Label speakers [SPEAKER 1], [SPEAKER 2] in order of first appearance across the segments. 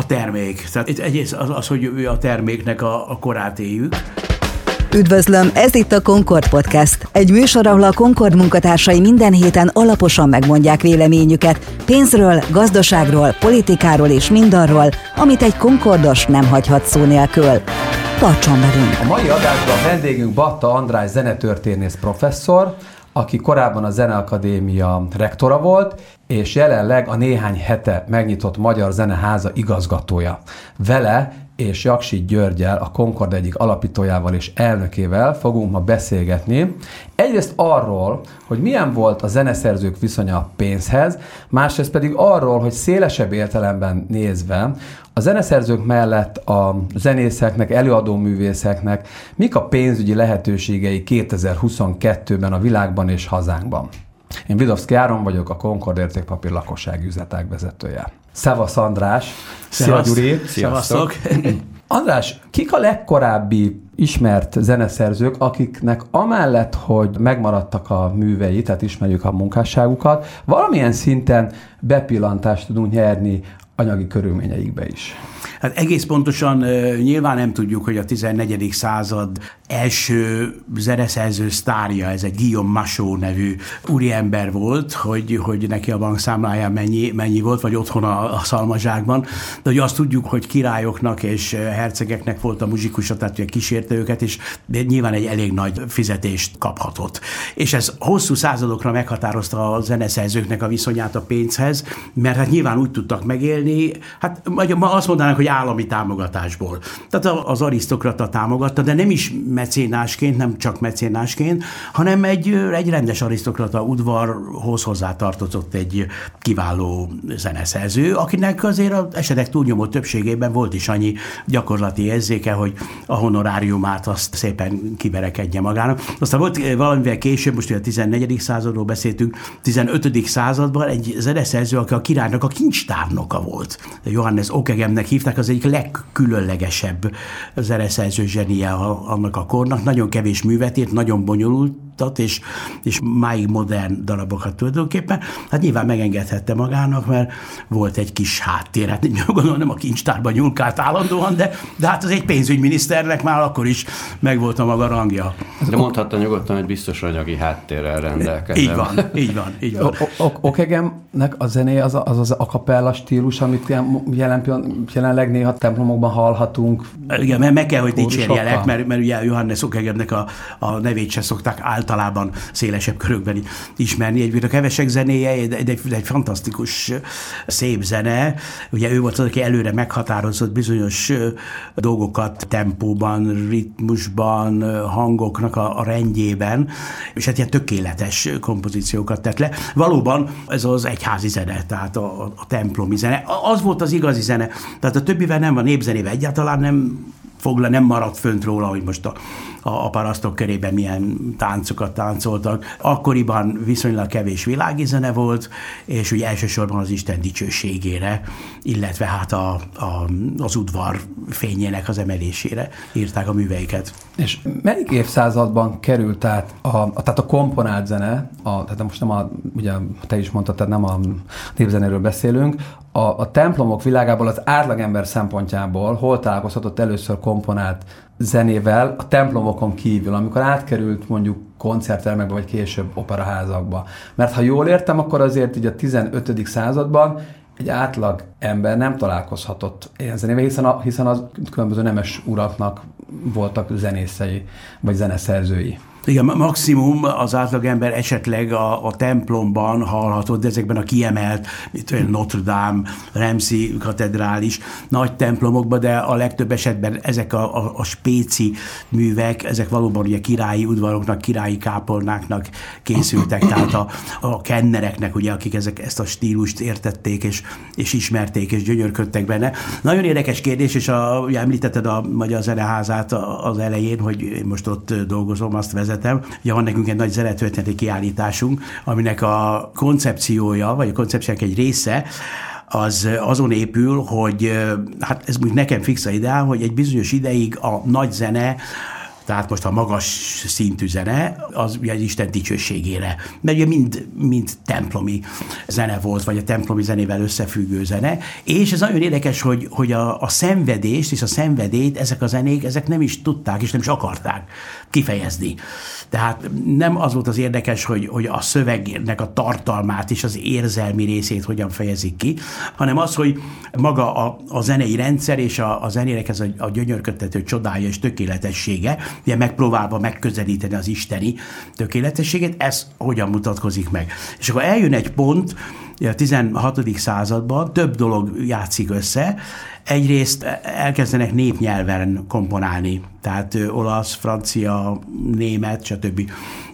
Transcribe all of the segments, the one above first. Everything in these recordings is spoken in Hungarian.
[SPEAKER 1] A termék. Tehát itt egyrészt az, az hogy a terméknek a, a korát éljük.
[SPEAKER 2] Üdvözlöm, ez itt a Concord Podcast. Egy műsor, ahol a Concord munkatársai minden héten alaposan megmondják véleményüket pénzről, gazdaságról, politikáról és mindarról, amit egy Concordos nem hagyhat szó nélkül. Tartson velünk!
[SPEAKER 3] A mai adásban a vendégünk Batta András zenetörténész professzor, aki korábban a Zeneakadémia rektora volt, és jelenleg a néhány hete megnyitott Magyar Zeneháza igazgatója. Vele és Jaksi Györgyel, a Concord egyik alapítójával és elnökével fogunk ma beszélgetni. Egyrészt arról, hogy milyen volt a zeneszerzők viszonya a pénzhez, másrészt pedig arról, hogy szélesebb értelemben nézve a zeneszerzők mellett a zenészeknek, előadó művészeknek mik a pénzügyi lehetőségei 2022-ben a világban és hazánkban. Én Vidovszki Áron vagyok, a Concord értékpapír lakossági üzletág vezetője. Szevasz András!
[SPEAKER 1] Szia Gyuri! Szevasztok!
[SPEAKER 3] András, kik a legkorábbi ismert zeneszerzők, akiknek amellett, hogy megmaradtak a művei, tehát ismerjük a munkásságukat, valamilyen szinten bepillantást tudunk nyerni anyagi körülményeikbe is?
[SPEAKER 1] Hát egész pontosan nyilván nem tudjuk, hogy a 14. század első zeneszerző sztárja, ez egy Guillaume Masó nevű úriember volt, hogy, hogy neki a bankszámláján mennyi, mennyi volt, vagy otthon a, a szalmazsákban, de hogy azt tudjuk, hogy királyoknak és hercegeknek volt a muzsikusa, tehát hogy kísérte őket, és nyilván egy elég nagy fizetést kaphatott. És ez hosszú századokra meghatározta a zeneszerzőknek a viszonyát a pénzhez, mert hát nyilván úgy tudtak megélni, hát ma azt mondanánk, hogy állami támogatásból. Tehát az arisztokrata támogatta, de nem is mecénásként, nem csak mecénásként, hanem egy, egy rendes arisztokrata udvarhoz hozzátartozott egy kiváló zeneszerző, akinek azért az esetek túlnyomó többségében volt is annyi gyakorlati érzéke, hogy a honoráriumát azt szépen kiverekedje magának. Aztán volt valamivel később, most ugye a 14. századról beszéltünk, 15. században egy zeneszerző, aki a királynak a kincstárnoka volt. Johannes Okegemnek hívták, az egyik legkülönlegesebb zeneszerző zsenie annak a kornak. Nagyon kevés művet írt, nagyon bonyolult alkottat, és, és máig modern darabokat tulajdonképpen. Hát nyilván megengedhette magának, mert volt egy kis háttér. Hát gondolom nem a kincstárban nyúlkált állandóan, de, de hát az egy pénzügyminiszternek már akkor is megvolt a maga rangja.
[SPEAKER 4] De mondhatta nyugodtan, hogy biztos anyagi háttérrel rendelkezem.
[SPEAKER 1] Így van, így van, így van.
[SPEAKER 3] Okegemnek a zené az az, az a kapella stílus, amit jelen, jelenleg néha templomokban hallhatunk.
[SPEAKER 1] Igen, mert meg kell, hogy dicsérjelek, mert, mert ugye Johannes Okegemnek a, a nevét se szokták általában általában szélesebb körökben ismerni. Egyébként a kevesek zenéje egy, egy, egy fantasztikus, szép zene. Ugye ő volt az, aki előre meghatározott bizonyos dolgokat tempóban, ritmusban, hangoknak a, a rendjében, és hát ilyen tökéletes kompozíciókat tett le. Valóban ez az egyházi zene, tehát a, a templomi zene. Az volt az igazi zene. Tehát a többivel nem van népzenével egyáltalán nem fogla, nem maradt fönt róla, hogy most a, a, a parasztok körében milyen táncokat táncoltak. Akkoriban viszonylag kevés világi zene volt, és ugye elsősorban az Isten dicsőségére, illetve hát a, a, az udvar fényének az emelésére írták a műveiket.
[SPEAKER 3] És melyik évszázadban került át a, a, tehát a komponált zene, a, tehát most nem a, ugye te is mondtad, tehát nem a népzenéről beszélünk, a, a templomok világából az átlagember szempontjából hol találkozhatott először komponált zenével a templomokon kívül, amikor átkerült mondjuk koncerttermekbe, vagy később operaházakba. Mert ha jól értem, akkor azért így a 15. században egy átlag ember nem találkozhatott ilyen zenével, hiszen, a, hiszen az különböző nemes uraknak voltak zenészei, vagy zeneszerzői.
[SPEAKER 1] Igen, maximum az átlagember esetleg a, a templomban hallhatott, de ezekben a kiemelt, mint olyan Notre Dame, Remsi katedrális nagy templomokban, de a legtöbb esetben ezek a, a, a spéci művek, ezek valóban ugye királyi udvaroknak, királyi kápolnáknak készültek, tehát a, a kennereknek, ugye, akik ezek, ezt a stílust értették és, és ismerték és gyönyörködtek benne. Nagyon érdekes kérdés, és a, ugye említetted a Magyar Zeneházát az elején, hogy most ott dolgozom, azt vezetem, vezetem. Ugye van nekünk egy nagy zenetörténeti kiállításunk, aminek a koncepciója, vagy a koncepciók egy része, az azon épül, hogy hát ez mondjuk nekem fix a ideál, hogy egy bizonyos ideig a nagy zene Tehát most a magas szintű zene, az ugye Isten dicsőségére. Mert ugye mind, mind templomi zene volt, vagy a templomi zenével összefüggő zene. És ez nagyon érdekes, hogy, hogy a, a szenvedést és a szenvedélyt ezek a zenék, ezek nem is tudták, és nem is akarták kifejezni. Tehát nem az volt az érdekes, hogy, hogy a szövegnek a tartalmát és az érzelmi részét hogyan fejezik ki, hanem az, hogy maga a, a zenei rendszer és a, a zenének ez a, a gyönyörködtető csodája és tökéletessége, ugye megpróbálva megközelíteni az isteni tökéletességet, ez hogyan mutatkozik meg. És akkor eljön egy pont, a 16. században több dolog játszik össze. Egyrészt elkezdenek népnyelven komponálni, tehát olasz, francia, német, stb.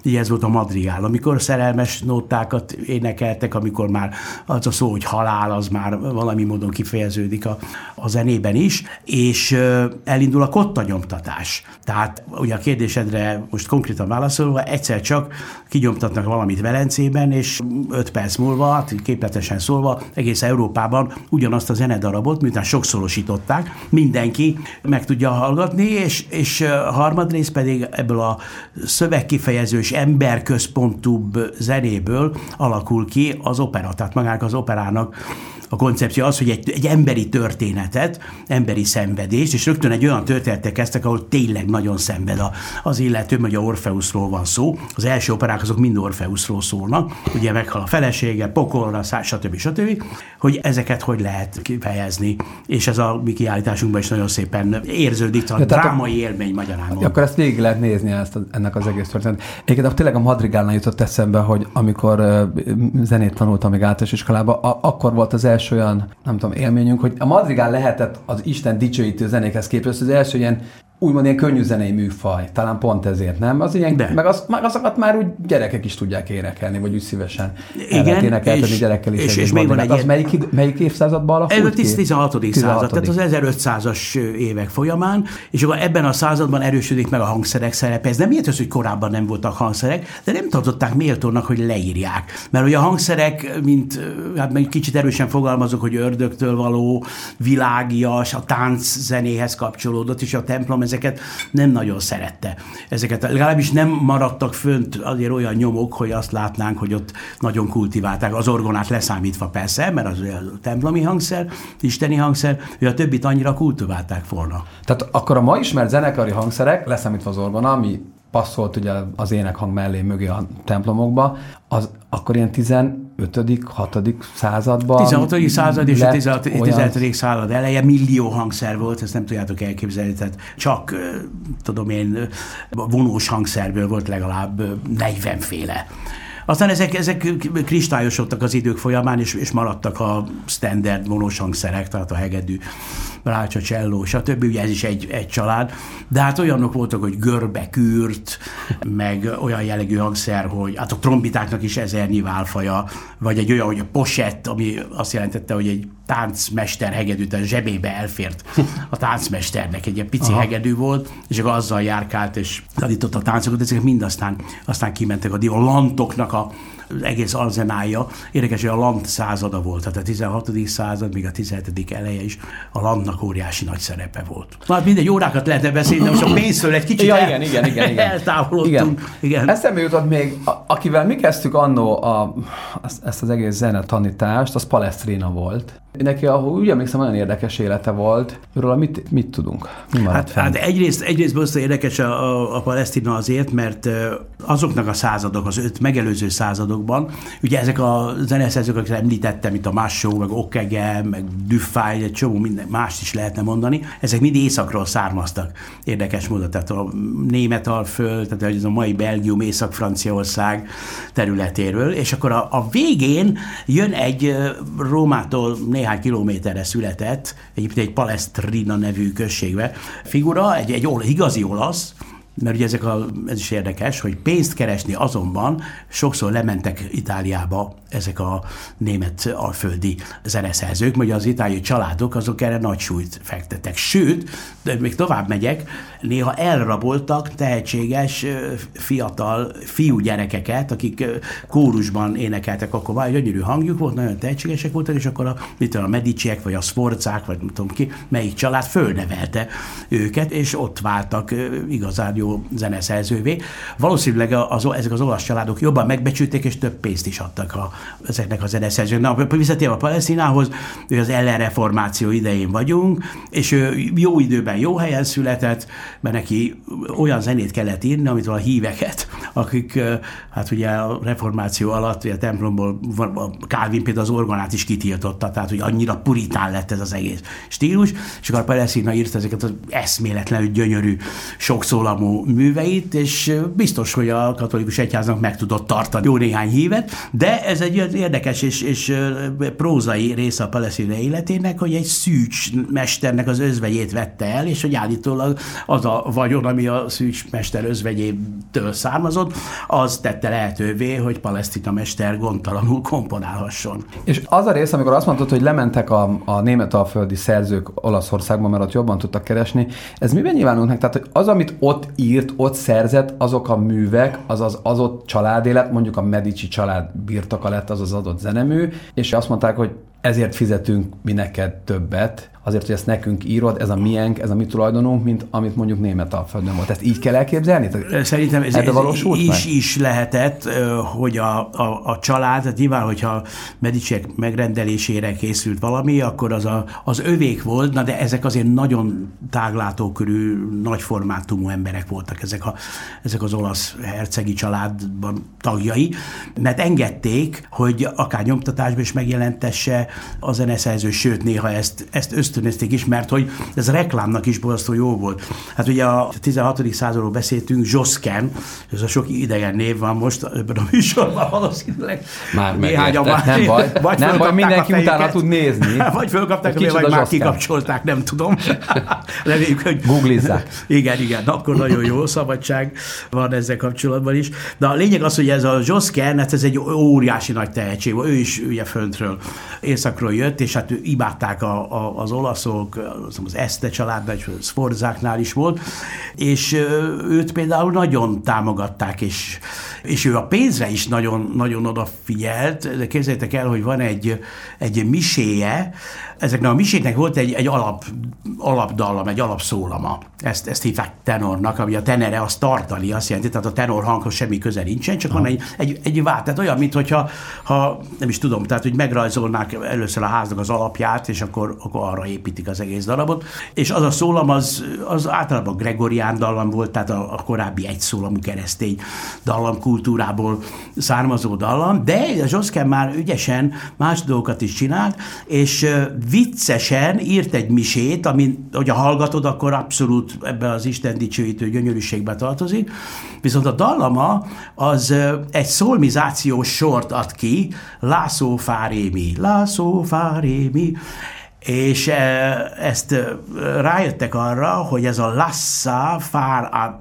[SPEAKER 1] Így ez volt a madrigál. Amikor szerelmes nótákat énekeltek, amikor már az a szó, hogy halál, az már valami módon kifejeződik a, a zenében is, és elindul a kotta nyomtatás. Tehát ugye a kérdésedre most konkrétan válaszolva, egyszer csak kinyomtatnak valamit Velencében, és öt perc múlva, hát képletesen szólva, egész Európában ugyanazt a zenedarabot, miután sokszorosították, mindenki meg tudja hallgatni, és, és harmadrészt pedig ebből a szövegkifejezős emberközpontúbb zenéből alakul ki az opera, tehát magának az operának a koncepció az, hogy egy, egy emberi történetet, emberi szenvedést, és rögtön egy olyan történetet kezdtek, ahol tényleg nagyon szenved a, az illető, hogy a Orfeuszról van szó. Az első operák azok mind Orfeuszról szólnak, ugye meghal a felesége, pokolra, stb. stb. Hogy ezeket hogy lehet kifejezni, és ez a mi kiállításunkban is nagyon szépen érződik, a drámai a, élmény magyarán.
[SPEAKER 3] Akkor ezt végig lehet nézni ezt, ennek az egész történet. Egyébként tényleg a Madrigálnál jutott eszembe, hogy amikor zenét tanultam még általános iskolában, akkor volt az első első olyan, nem tudom, élményünk, hogy a madrigál lehetett az Isten dicsőítő zenékhez képest az első ilyen úgymond ilyen könnyű zenei műfaj, talán pont ezért, nem? Az ilyen, De. meg, az, meg azokat már úgy gyerekek is tudják énekelni, vagy úgy szívesen
[SPEAKER 1] Igen,
[SPEAKER 3] énekeltetni és, gyerekkel is.
[SPEAKER 1] És, és még van egy az
[SPEAKER 3] melyik, melyik évszázadban alakult
[SPEAKER 1] Ez a 16. 16. század, tehát az 1500-as évek folyamán, és akkor ebben a században erősödik meg a hangszerek szerepe. Ez nem miért az, hogy korábban nem voltak hangszerek, de nem tartották méltónak, hogy leírják. Mert ugye a hangszerek, mint hát meg kicsit erősen fogalmazok, hogy ördögtől való, világias, a tánc zenéhez kapcsolódott, és a templom ezeket nem nagyon szerette. Ezeket legalábbis nem maradtak fönt azért olyan nyomok, hogy azt látnánk, hogy ott nagyon kultiválták. Az orgonát leszámítva persze, mert az a templomi hangszer, isteni hangszer, hogy a többit annyira kultiválták volna.
[SPEAKER 3] Tehát akkor a ma ismert zenekari hangszerek, leszámítva az orgona, ami passzolt ugye az énekhang mellé mögé a templomokba, az akkor ilyen 15 6 században
[SPEAKER 1] 16. század és a 16. Olyan... század eleje millió hangszer volt, ezt nem tudjátok elképzelni, tehát csak, tudom én, vonós hangszerből volt legalább 40 féle. Aztán ezek, ezek kristályosodtak az idők folyamán, és, és maradtak a standard vonós hangszerek, tehát a hegedű, rácsa, cselló, stb. Ugye ez is egy, egy család. De hát olyanok voltak, hogy görbe, kürt, meg olyan jellegű hangszer, hogy hát a trombitáknak is ezernyi válfaja, vagy egy olyan, hogy a posett, ami azt jelentette, hogy egy táncmester hegedűt a zsebébe elfért a táncmesternek, egy ilyen pici Aha. hegedű volt, és akkor azzal járkált, és tanított a táncokat, ezek mind aztán, aztán kimentek a, a lantoknak a, az egész arzenája. Érdekes, hogy a land százada volt, tehát a 16. század, még a 17. eleje is a landnak óriási nagy szerepe volt. Na, hát mindegy, órákat lehetne beszélni, de most a pénzről egy kicsit
[SPEAKER 3] ja, igen, igen, igen, igen.
[SPEAKER 1] eltávolodtunk. Igen.
[SPEAKER 3] igen. Eszembe jutott még, a, akivel mi kezdtük annó a, ezt az egész zenetanítást, az Palestrina volt. Neki, ahol úgy emlékszem, olyan érdekes élete volt. Róla mit, mit tudunk? Mi
[SPEAKER 1] hát, hát egyrészt, egyrészt bosszú érdekes a, a, a Palesztina azért, mert azoknak a századok, az öt megelőző századokban, ugye ezek a zeneszerzők, akiket említettem, mint a Massó, meg Okege, meg Dufay, egy csomó minden mást is lehetne mondani, ezek mind északról származtak. Érdekes módon, tehát a Németalföld, tehát ez a mai Belgium, Észak-Franciaország területéről, és akkor a, a végén jön egy Rómától néhány néhány kilométerre született, egyébként egy Palestrina nevű községbe. Figura, egy, egy igazi olasz, mert ugye ezek a, ez is érdekes, hogy pénzt keresni azonban sokszor lementek Itáliába ezek a német alföldi zeneszerzők, mert az itáliai családok azok erre nagy súlyt fektettek. Sőt, de még tovább megyek, néha elraboltak tehetséges fiatal fiú gyerekeket, akik kórusban énekeltek, akkor már gyönyörű hangjuk volt, nagyon tehetségesek voltak, és akkor a, mit tudom, a Mediciek, vagy a Sforzák, vagy nem tudom ki, melyik család fölnevelte őket, és ott váltak igazán jó jó zeneszerzővé. Valószínűleg az, ezek az olasz családok jobban megbecsülték, és több pénzt is adtak a, ezeknek a zeneszerzőknek. Na, visszatérve a Palesztinához, ő az ellenreformáció idején vagyunk, és ő jó időben jó helyen született, mert neki olyan zenét kellett írni, amit a híveket, akik hát ugye a reformáció alatt, a templomból Calvin például az orgonát is kitiltotta, tehát hogy annyira puritán lett ez az egész stílus, és akkor a Palesztina írt ezeket az eszméletlenül gyönyörű, sokszólamú műveit, és biztos, hogy a katolikus egyháznak meg tudott tartani jó néhány hívet, de ez egy érdekes és, és prózai része a palesztina életének, hogy egy szűcs mesternek az özvegyét vette el, és hogy állítólag az a vagyon, ami a szűcs mester özvegyétől származott, az tette lehetővé, hogy palesztina mester gondtalanul komponálhasson.
[SPEAKER 3] És az a rész, amikor azt mondtad, hogy lementek a, a németalföldi szerzők Olaszországban, mert ott jobban tudtak keresni, ez miben nyilvánul meg? Tehát, hogy az, amit ott írt, ott szerzett, azok a művek, az az, az ott családélet, mondjuk a Medici család birtoka lett az az adott zenemű, és azt mondták, hogy ezért fizetünk mi neked többet, azért, hogy ezt nekünk írod, ez a miénk, ez a mi tulajdonunk, mint amit mondjuk német alföldön volt. Ezt így kell elképzelni?
[SPEAKER 1] Szerintem ez, ez, is, is lehetett, hogy a, a, a család, tehát nyilván, hogyha Medicek megrendelésére készült valami, akkor az a, az övék volt, na de ezek azért nagyon táglátókörű, nagy formátumú emberek voltak ezek, a, ezek az olasz hercegi családban tagjai, mert engedték, hogy akár nyomtatásban is megjelentesse a zeneszerző, sőt néha ezt, ezt ösztönözték is, mert hogy ez a reklámnak is borzasztó jó volt. Hát ugye a 16. századról beszéltünk, Josken, ez a sok idegen név van most ebben a műsorban valószínűleg.
[SPEAKER 4] Már
[SPEAKER 3] már, nem baj, vagy nem baj, mindenki utána tud nézni.
[SPEAKER 1] Vagy fölkapták, vagy, vagy már kikapcsolták, nem tudom.
[SPEAKER 3] Reméljük, hogy... Googlizzák.
[SPEAKER 1] Igen, igen, akkor nagyon jó szabadság van ezzel kapcsolatban is. De a lényeg az, hogy ez a Josken, hát ez egy óriási nagy tehetség, ő is ugye föntről, északról jött, és hát imádták a, a, az olaszok, az Este családban, vagy Sforzáknál is volt, és őt például nagyon támogatták, és, és ő a pénzre is nagyon, nagyon odafigyelt. De képzeljétek el, hogy van egy, egy miséje, ezeknek a miséknek volt egy, egy alap, alapdallam, egy alapszólama. Ezt, ezt hívták tenornak, ami a tenere az tartani, azt jelenti, tehát a tenor hanghoz semmi köze nincsen, csak ha. van egy, egy, egy vált. Tehát olyan, mintha, ha, nem is tudom, tehát hogy megrajzolnák először a háznak az alapját, és akkor, akkor arra építik az egész darabot. És az a szólam, az, az általában gregorián dallam volt, tehát a, a korábbi egyszólamú keresztény dallam kultúrából származó dallam, de Zsoszken már ügyesen más dolgokat is csinált, és viccesen írt egy misét, ami, hogy a hallgatod, akkor abszolút ebbe az Isten dicsőítő gyönyörűségbe tartozik, viszont a dallama az egy szolmizációs sort ad ki, Lászó Fárémi, Lászó Fárémi, és ezt rájöttek arra, hogy ez a lassa fár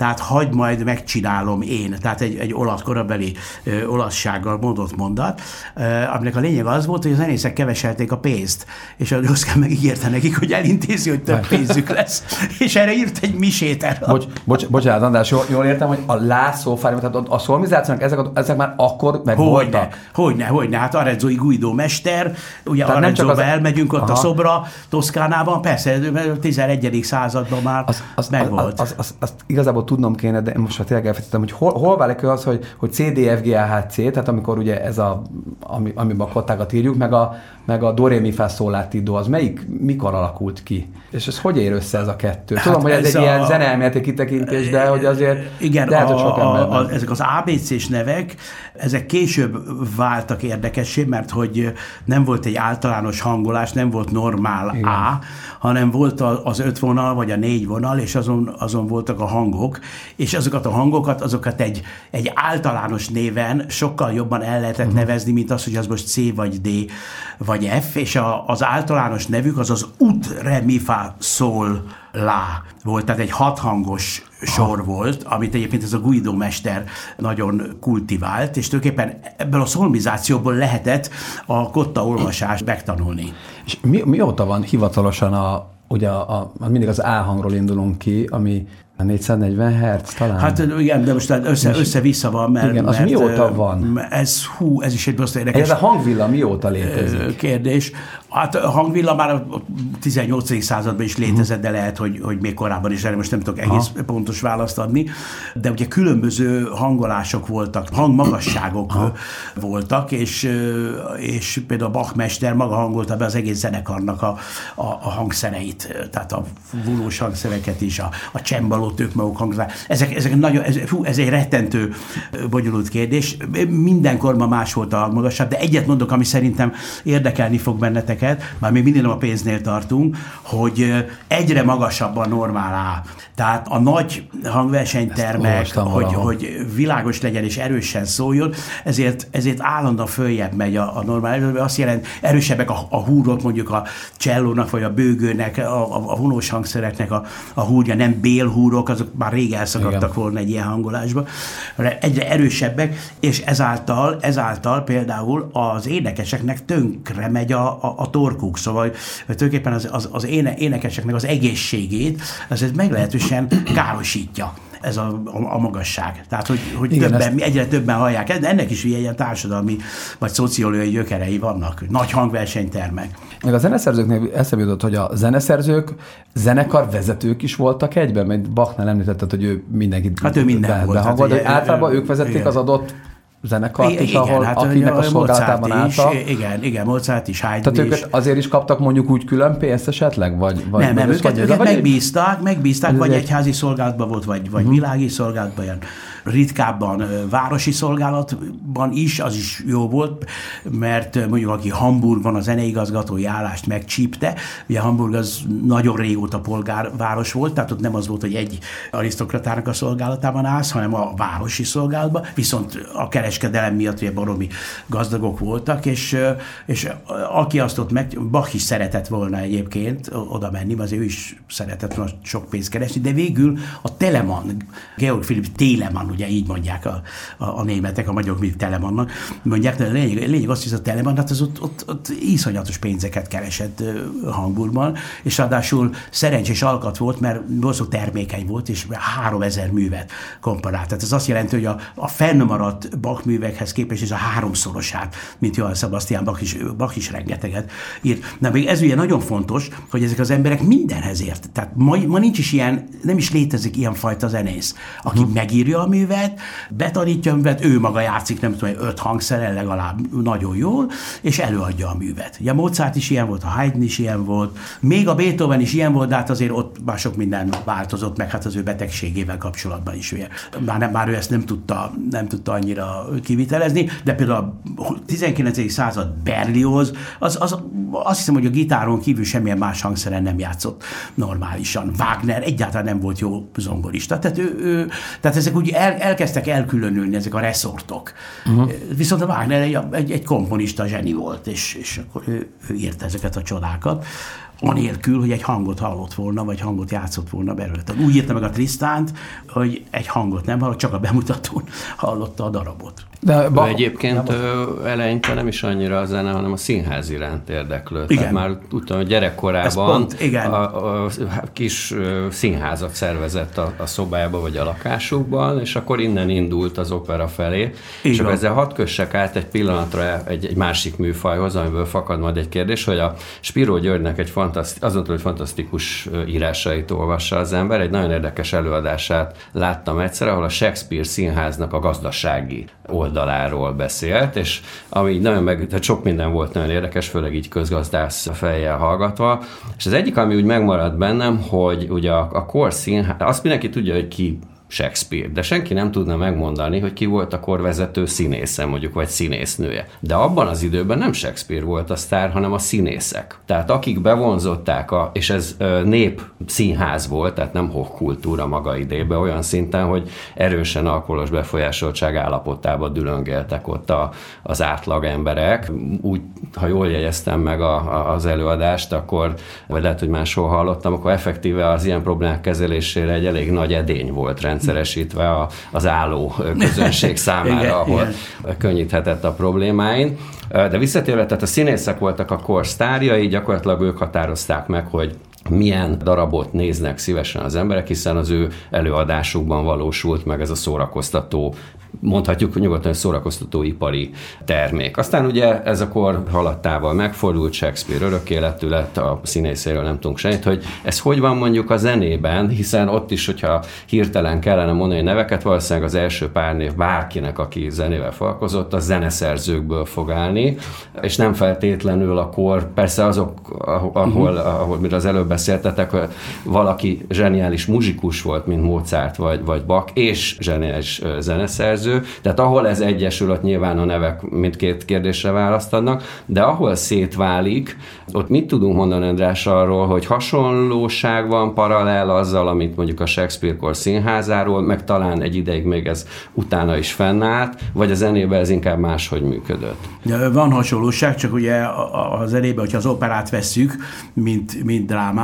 [SPEAKER 1] tehát hagyd majd megcsinálom én. Tehát egy, egy olasz korabeli ö, olaszsággal mondott mondat, ö, aminek a lényeg az volt, hogy a zenészek keveselték a pénzt, és a Oszkár megígérte nekik, hogy elintézi, hogy több pénzük lesz, és erre írt egy misét erre.
[SPEAKER 3] Bocs, bocs, bocsánat, András, jól, jól értem, hogy a lászófár, tehát a, a szolmizációnak ezek, ezek már akkor meg
[SPEAKER 1] hogyne, voltak. Hogyne, hogyne, hát Arezzo Guido mester, ugye tehát nem csak az... elmegyünk ott Aha. a szobra Toszkánában, persze, 11. században már az, az, megvolt.
[SPEAKER 3] Az, az, az, az, igazából tudnom kéne, de most már tényleg elfejtettem, hogy hol, hol válik az, hogy, hogy CDFGAHC, tehát amikor ugye ez a, ami, amiben a kottákat írjuk, meg a, meg a Dorémi do, az melyik, mikor alakult ki? És ez hogy ér össze ez a kettő? Hát Tudom, hogy ez, ez egy a, ilyen zeneelméleti kitekintés, de hogy azért
[SPEAKER 1] igen, lehet, hogy sok a, a, ezek az ABC-s nevek, ezek később váltak érdekessé, mert hogy nem volt egy általános hangolás, nem volt normál igen. A, hanem volt az öt vonal, vagy a négy vonal, és azon, azon voltak a hangok, és azokat a hangokat, azokat egy, egy általános néven sokkal jobban el lehetett uh-huh. nevezni, mint az, hogy az most C vagy D vagy F, és a, az általános nevük az az ut, re, mi, fa, sol, lá volt, tehát egy hathangos sor ha. volt, amit egyébként ez a Guido mester nagyon kultivált, és tulajdonképpen ebből a szolmizációból lehetett a kotta olvasást megtanulni.
[SPEAKER 3] És mi, mióta van hivatalosan a, ugye a, a, mindig az A hangról indulunk ki, ami 440 Hz talán?
[SPEAKER 1] Hát igen, de most össze, össze-vissza van, mert...
[SPEAKER 3] Igen, az
[SPEAKER 1] mert,
[SPEAKER 3] mióta van?
[SPEAKER 1] Ez, hú, ez is egy rossz érdekes...
[SPEAKER 3] Ez a hangvilla mióta létezik?
[SPEAKER 1] Kérdés. Hát a hangvilla már a 18. században is létezett, de lehet, hogy, hogy még korábban is, erre most nem tudok egész Aha. pontos választ adni. De ugye különböző hangolások voltak, hangmagasságok Aha. voltak, és, és például a Bachmester maga hangolta be az egész zenekarnak a, a, a hangszereit, tehát a vulós hangszereket is, a, a csembalót, ők maguk hangzák. Ezek, ezek nagyon, ez, fú, ez egy rettentő bonyolult kérdés. Mindenkor más volt a hangmagasság, de egyet mondok, ami szerintem érdekelni fog benneteket, embereket, már még mindig nem a pénznél tartunk, hogy egyre magasabb a normál A. Tehát a nagy hangversenytermek, hogy, hogy világos legyen és erősen szóljon, ezért, ezért állandóan följebb megy a, a normál. Azt jelent, erősebbek a, a húrok, mondjuk a csellónak vagy a bőgőnek, a, a, a vonós hangszereknek a, a húrja, nem bélhúrok, azok már rég elszakadtak Igen. volna egy ilyen hangolásba. Egyre erősebbek, és ezáltal, ezáltal például az énekeseknek tönkre megy a, a, a torkuk, szóval tulajdonképpen az, az, az éne, énekeseknek az egészségét, az ez meglehetősen károsítja ez a, a, a magasság. Tehát, hogy, hogy Igen, többen, ezt... egyre többen hallják. Ennek is ilyen társadalmi vagy szociológiai gyökerei vannak. Nagy hangversenytermek.
[SPEAKER 3] Meg a zeneszerzőknek eszembe jutott, hogy a zeneszerzők zenekar vezetők is voltak egyben, mert Bachnál említetted, hogy ő mindenkit
[SPEAKER 1] hát ő minden
[SPEAKER 3] be, volt. Hát, általában ő, ők vezették igen. az adott zenekart igen, is, ahol, hát, akinek a szolgálatában álltak.
[SPEAKER 1] Igen, igen, Mozart is, Haydn
[SPEAKER 3] Tehát őket azért is kaptak mondjuk úgy külön pénzt esetleg? Vagy, vagy
[SPEAKER 1] nem, nem, őket, őket megbízták, megbízták, vagy egy házi szolgálatban volt, vagy, vagy uh-huh. világi szolgálatban, ilyen ritkábban városi szolgálatban is, az is jó volt, mert mondjuk aki Hamburgban a zeneigazgatói állást megcsípte, ugye Hamburg az nagyon régóta polgárváros volt, tehát ott nem az volt, hogy egy arisztokratának a szolgálatában állsz, hanem a városi szolgálatban, viszont a kereskedelem miatt ugye baromi gazdagok voltak, és, és aki azt ott meg, Bach is szeretett volna egyébként oda menni, az ő is szeretett volna sok pénzt keresni, de végül a Telemann, Georg Philipp Telemann ugye így mondják a, a, a németek, a magyarok mindig Telemannnak, mondják, de a lényeg, a lényeg azt, hogy a Telemann, hát az ott, ott, ott iszonyatos pénzeket keresett Hamburgban, és ráadásul szerencsés alkat volt, mert borzó termékeny volt, és 3000 művet komparált. Tehát ez azt jelenti, hogy a, a fennmaradt Bach művekhez képest ez a háromszorosát, mint Johann Sebastian Bach is, Bach is rengeteget írt. Na, még ez ugye nagyon fontos, hogy ezek az emberek mindenhez ért. Tehát ma, ma nincs is ilyen, nem is létezik ilyen fajta zenész, aki hmm. megírja a művet, művet, betanítja a művet, ő maga játszik, nem tudom, öt hangszeren legalább nagyon jól, és előadja a művet. Ugye Mozart is ilyen volt, a Haydn is ilyen volt, még a Beethoven is ilyen volt, de hát azért ott már sok minden változott meg, hát az ő betegségével kapcsolatban is. Ugye. Már, nem, már ő ezt nem tudta, nem tudta annyira kivitelezni, de például a 19. század Berlioz, az, az, azt hiszem, hogy a gitáron kívül semmilyen más hangszeren nem játszott normálisan. Wagner egyáltalán nem volt jó zongorista. Tehát, ő, ő, tehát ezek úgy el, elkezdtek elkülönülni ezek a reszortok. Uh-huh. Viszont a Wagner egy, egy, egy komponista zseni volt, és, és akkor ő, ő írta ezeket a csodákat anélkül, hogy egy hangot hallott volna, vagy hangot játszott volna belőle. Tehát úgy írta meg a Trisztánt, hogy egy hangot nem hallott, csak a bemutatón hallotta a darabot.
[SPEAKER 4] De ba- egyébként nem eleinte nem is annyira a zene, hanem a színház iránt érdeklődött. Igen. Tehát már tudtam, hogy gyerekkorában pont, igen. A, a, kis színházat szervezett a, a szobájába vagy a lakásukban, és akkor innen indult az opera felé. Igen. És akkor ezzel hat kössek át egy pillanatra egy, egy másik műfajhoz, amiből fakad majd egy kérdés, hogy a Spiró Györgynek egy azon hogy fantasztikus írásait olvassa az ember, egy nagyon érdekes előadását láttam egyszer, ahol a Shakespeare színháznak a gazdasági oldaláról beszélt, és ami nagyon meg, tehát sok minden volt nagyon érdekes, főleg így közgazdász fejjel hallgatva, és az egyik, ami úgy megmaradt bennem, hogy ugye a, a kor színház, azt mindenki tudja, hogy ki Shakespeare, de senki nem tudna megmondani, hogy ki volt a korvezető színésze, mondjuk, vagy színésznője. De abban az időben nem Shakespeare volt a sztár, hanem a színészek. Tehát akik bevonzották, a, és ez nép színház volt, tehát nem kultúra maga idébe, olyan szinten, hogy erősen alkoholos befolyásoltság állapotába dülöngeltek ott a, az átlag emberek. Úgy, ha jól jegyeztem meg a, a, az előadást, akkor, vagy lehet, hogy máshol hallottam, akkor effektíve az ilyen problémák kezelésére egy elég nagy edény volt rend rendszeresítve a, az álló közönség számára, igen, ahol igen. könnyíthetett a problémáin. De visszatérve, tehát a színészek voltak a kor sztárjai, gyakorlatilag ők határozták meg, hogy milyen darabot néznek szívesen az emberek, hiszen az ő előadásukban valósult meg ez a szórakoztató mondhatjuk nyugodtan, szórakoztató ipari termék. Aztán ugye ez a kor haladtával megfordult, Shakespeare örök életű lett, a színészéről nem tudunk semmit, hogy ez hogy van mondjuk a zenében, hiszen ott is, hogyha hirtelen kellene mondani neveket, valószínűleg az első pár név bárkinek, aki zenével foglalkozott, a zeneszerzőkből fog állni, és nem feltétlenül a kor, persze azok, ahol, uh-huh. ahol miről az előbb beszéltetek, valaki zseniális muzsikus volt, mint Mozart vagy, vagy Bach, és zseniális zeneszerző, szerző, tehát ahol ez egyesül, ott nyilván a nevek mindkét kérdésre választ adnak, de ahol szétválik, ott mit tudunk mondani, András, arról, hogy hasonlóság van paralel azzal, amit mondjuk a Shakespeare-kor színházáról, meg talán egy ideig még ez utána is fennállt, vagy a zenében ez inkább máshogy működött?
[SPEAKER 1] Van hasonlóság, csak ugye a, a zenében, hogyha az operát vesszük, mint, mint drámát,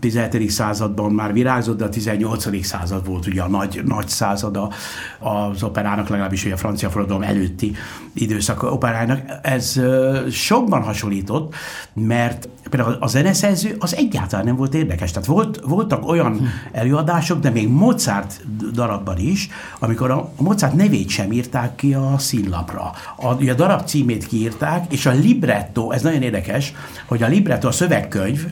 [SPEAKER 1] 17. században már virágzott, de a 18. század volt ugye a nagy, nagy százada az operának, legalábbis ugye a francia forradalom előtti időszak operának. Ez sokban hasonlított, mert például a zeneszerző az egyáltalán nem volt érdekes. Tehát volt, voltak olyan előadások, de még Mozart darabban is, amikor a Mozart nevét sem írták ki a színlapra. A, a darab címét kiírták, és a libretto, ez nagyon érdekes, hogy a libretto, a szövegkönyv,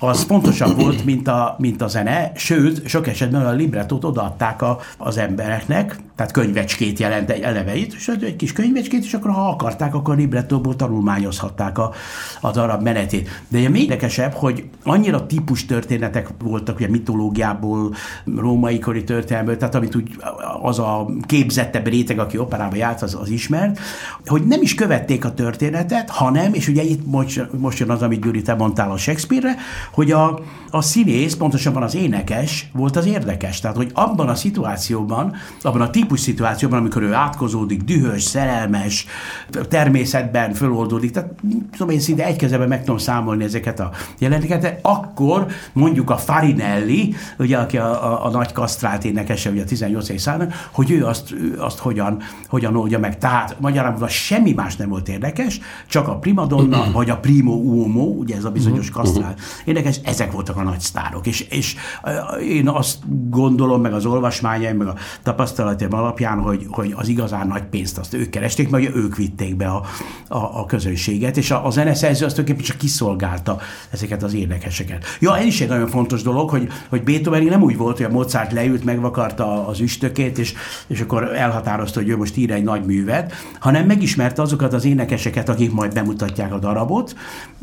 [SPEAKER 1] az pontosabb volt, mint a, mint a zene, sőt, sok esetben a librettót odaadták a, az embereknek, tehát könyvecskét jelent egy eleveit, és egy kis könyvecskét, és akkor ha akarták, akkor librettóból tanulmányozhatták a, a darab menetét. De ugye még érdekesebb, hogy annyira típus történetek voltak, ugye mitológiából, római kori történelmből, tehát amit úgy az a képzettebb réteg, aki operába járt, az, az ismert, hogy nem is követték a történetet, hanem, és ugye itt most, most jön az, amit Gyuri, te mondtál a Shakespeare-re, hogy a, a színész, pontosabban az énekes volt az érdekes. Tehát, hogy abban a szituációban, abban a típus szituációban, amikor ő átkozódik, dühös, szerelmes, természetben föloldódik, tehát tudom én szinte egy kezeben meg tudom számolni ezeket a jelenteket, akkor mondjuk a Farinelli, ugye, aki a, a, a nagy kasztrált énekese, ugye a 18. században, hogy ő azt, ő azt hogyan, hogyan oldja meg. Tehát magyarán semmi más nem volt érdekes, csak a primadonna, vagy a primo uomo, ugye ez a bizonyos kasztrál énekes, ezek voltak a nagy sztárok. És, és én azt gondolom, meg az olvasmányaim, meg a tapasztalataim alapján, hogy, hogy az igazán nagy pénzt azt ők keresték, meg ők vitték be a, a, a közönséget, és a, a zeneszerző azt tulajdonképpen csak kiszolgálta ezeket az énekeseket. Ja, ez is egy nagyon fontos dolog, hogy, hogy Beethoven nem úgy volt, hogy a Mozart leült, megvakarta az üstökét, és, és akkor elhatározta, hogy ő most ír egy nagy művet, hanem megismerte azokat az énekeseket, akik majd bemutatják a darabot,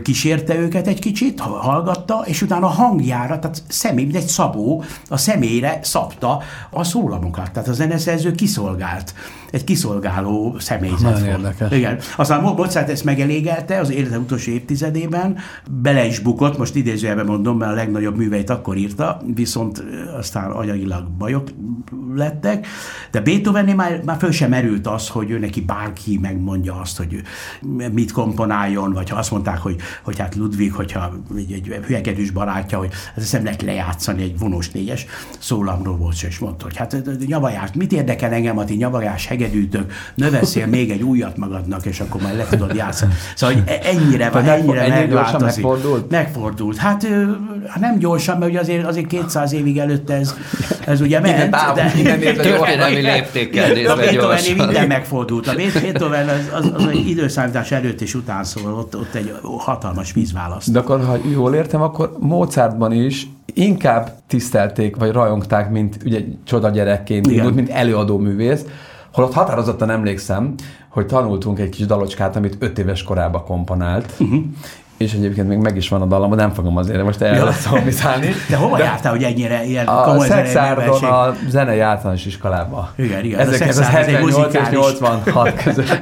[SPEAKER 1] kísérte őket egy kicsit, hallgatta, és utána a hangjára, tehát személy, mint egy szabó, a személyre szabta a szólamokat. Tehát a zeneszerző kiszolgált egy kiszolgáló személyzet
[SPEAKER 3] Nagyon volt. érdekes.
[SPEAKER 1] Igen. Aztán Mozart ezt megelégelte az élete utolsó évtizedében, bele is bukott, most idézőjelben mondom, mert a legnagyobb műveit akkor írta, viszont aztán anyagilag bajok lettek, de Beethovennél már, már föl sem merült az, hogy ő neki bárki megmondja azt, hogy mit komponáljon, vagy ha azt mondták, hogy, hogy hát Ludwig, hogyha egy, egy hülyegedűs barátja, hogy ezt nem lehet lejátszani egy vonós négyes szólamról volt, és mondta, hogy hát nyavajás, mit érdekel engem a ti nyavajás hegedűtök, növeszél még egy újat magadnak, és akkor majd le tudod játszani. Szóval hogy e- ennyire, van, ennyire
[SPEAKER 3] ennyi gyorsan megfordult?
[SPEAKER 1] Megfordult. Hát nem gyorsan, mert ugye azért, azért 200 évig előtte ez, ez ugye ment.
[SPEAKER 4] de, történelmi léptékkel nézve gyorsan.
[SPEAKER 1] minden megfordult. A Beethoven az, az, az egy időszámítás előtt és után szól, ott, ott egy hatalmas vízválaszt.
[SPEAKER 3] De akkor, ha jól értem, akkor Mozartban is inkább tisztelték, vagy rajongták, mint ugye csoda gyerekként, indult, mint előadó művész, Holott határozottan emlékszem, hogy tanultunk egy kis dalocskát, amit öt éves korában komponált, uh-huh és egyébként még meg is van a dallam, nem fogom azért most el ja. szomizálni.
[SPEAKER 1] De hova de jártál, hogy ennyire ilyen
[SPEAKER 3] a Szexárdon a zenei általános iskolába.
[SPEAKER 1] Igen, igen.
[SPEAKER 3] Ezek, ez, ez 78 és 86 között.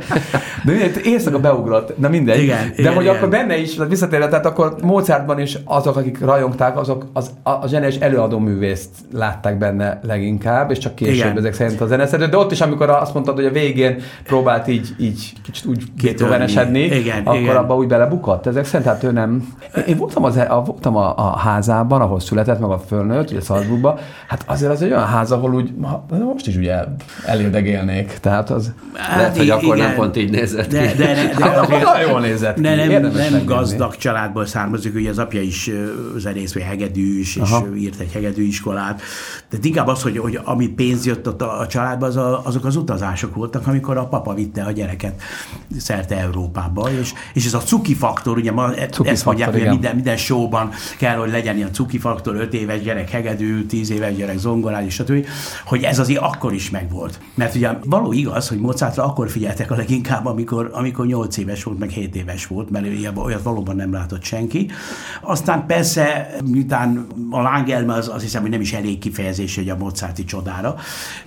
[SPEAKER 3] De mindegy, éjszaka beugrott, na mindegy. Igen, de igen, hogy igen. akkor benne is, visszatérve, tehát akkor Mozartban is azok, akik rajongták, azok az, a, a zseniás előadó művészt látták benne leginkább, és csak később igen. ezek szerint a zeneszerző. De ott is, amikor azt mondtad, hogy a végén próbált így, így kicsit úgy kétővenesedni, akkor igen. abba úgy belebukott. Ezek szerint tehát ő nem. Én voltam, az, a, voltam a, a házában, ahol született, meg a fölnőtt, ugye Salzburgban. Hát azért az egy olyan ház, ahol úgy, most is ugye elérdegélnék. Tehát az...
[SPEAKER 4] Hát, Lehet, hogy akkor igen, nem pont így nézett
[SPEAKER 1] de,
[SPEAKER 4] ki.
[SPEAKER 1] De, de, de, de
[SPEAKER 3] azért, nagyon jól nézett
[SPEAKER 1] de nem, nem, nem gazdag családból származik, ugye az apja is zenész, vagy hegedűs, és Aha. írt egy hegedűiskolát. De inkább az, hogy, hogy ami pénz jött ott a, a családba, az a, azok az utazások voltak, amikor a papa vitte a gyereket szerte Európába, és, és ez a cuki faktor, ugye ma ezt faktor, mondják, hogy minden, minden showban kell, hogy legyen ilyen cuki faktor, öt éves gyerek hegedű, tíz éves gyerek zongorál, stb., hogy ez azért akkor is megvolt. Mert ugye való igaz, hogy Mozartra akkor figyeltek a leginkább, amikor, amikor 8 éves volt, meg 7 éves volt, mert olyat valóban nem látott senki. Aztán persze, miután a lángelme az, az hiszem, hogy nem is elég kifejezés, hogy a Mozarti csodára,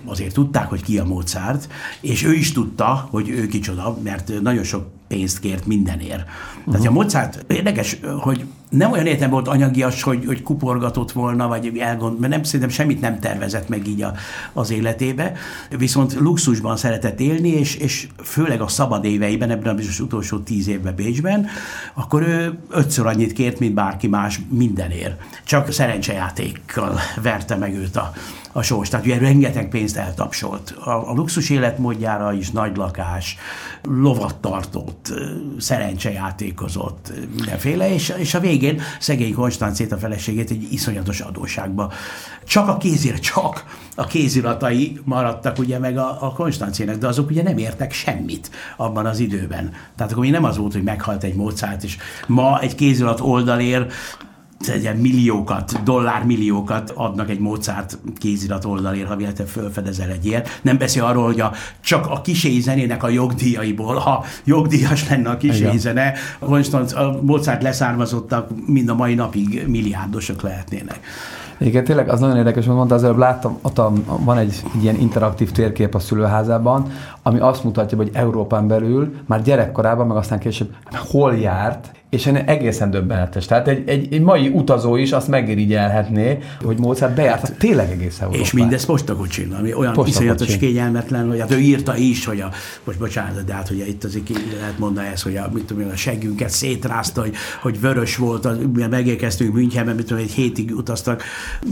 [SPEAKER 1] azért tudták, hogy ki a Mozart, és ő is tudta, hogy ő kicsoda, mert nagyon sok pénzt kért mindenért. Uh-huh. Tehát a Mozart érdekes, hogy nem olyan értem volt anyagias, hogy, hogy kuporgatott volna, vagy elgond, mert nem, szerintem semmit nem tervezett meg így a, az életébe, viszont luxusban szeretett élni, és, és főleg a szabad éveiben, ebben a bizonyos utolsó tíz évben Bécsben, akkor ő ötször annyit kért, mint bárki más mindenért. Csak szerencsejátékkal verte meg őt a, a sors. Tehát ugye rengeteg pénzt eltapsolt. A, a luxus életmódjára is nagy lakás, lovat tartott, szerencsejátékozott, mindenféle, és, és a végén szegény Konstancét, a feleségét egy iszonyatos adóságba. Csak a kézire, csak a kéziratai maradtak ugye meg a, a Konstancének, de azok ugye nem értek semmit abban az időben. Tehát akkor még nem az volt, hogy meghalt egy Mozart, és ma egy kézirat oldalért egy milliókat, dollármilliókat adnak egy Mozart kézirat oldalért, ha véletlenül felfedezel egy ilyet. Nem beszél arról, hogy a, csak a kisé zenének a jogdíjaiból, ha jogdíjas lenne a kisé zene, a Mozart leszármazottak mind a mai napig milliárdosok lehetnének.
[SPEAKER 3] Igen, tényleg az nagyon érdekes, hogy mondta, az előbb láttam, ott a, van egy ilyen interaktív térkép a szülőházában, ami azt mutatja, hogy Európán belül már gyerekkorában, meg aztán később hol járt, és egészen döbbenetes. Tehát egy, egy, egy mai utazó is azt megirigyelhetné, hogy Mozart bejárt hát, tényleg egész Európát.
[SPEAKER 1] És mindez postakocsin, ami olyan iszonyatos kényelmetlen, hogy hát ő írta is, hogy a, most bocsánat, de hát hogy itt azért ki lehet mondani ezt, hogy a, mit tudom, a seggünket szétrázta, hogy, hogy vörös volt, az, megérkeztünk Münchenben, mit tudom, egy hétig utaztak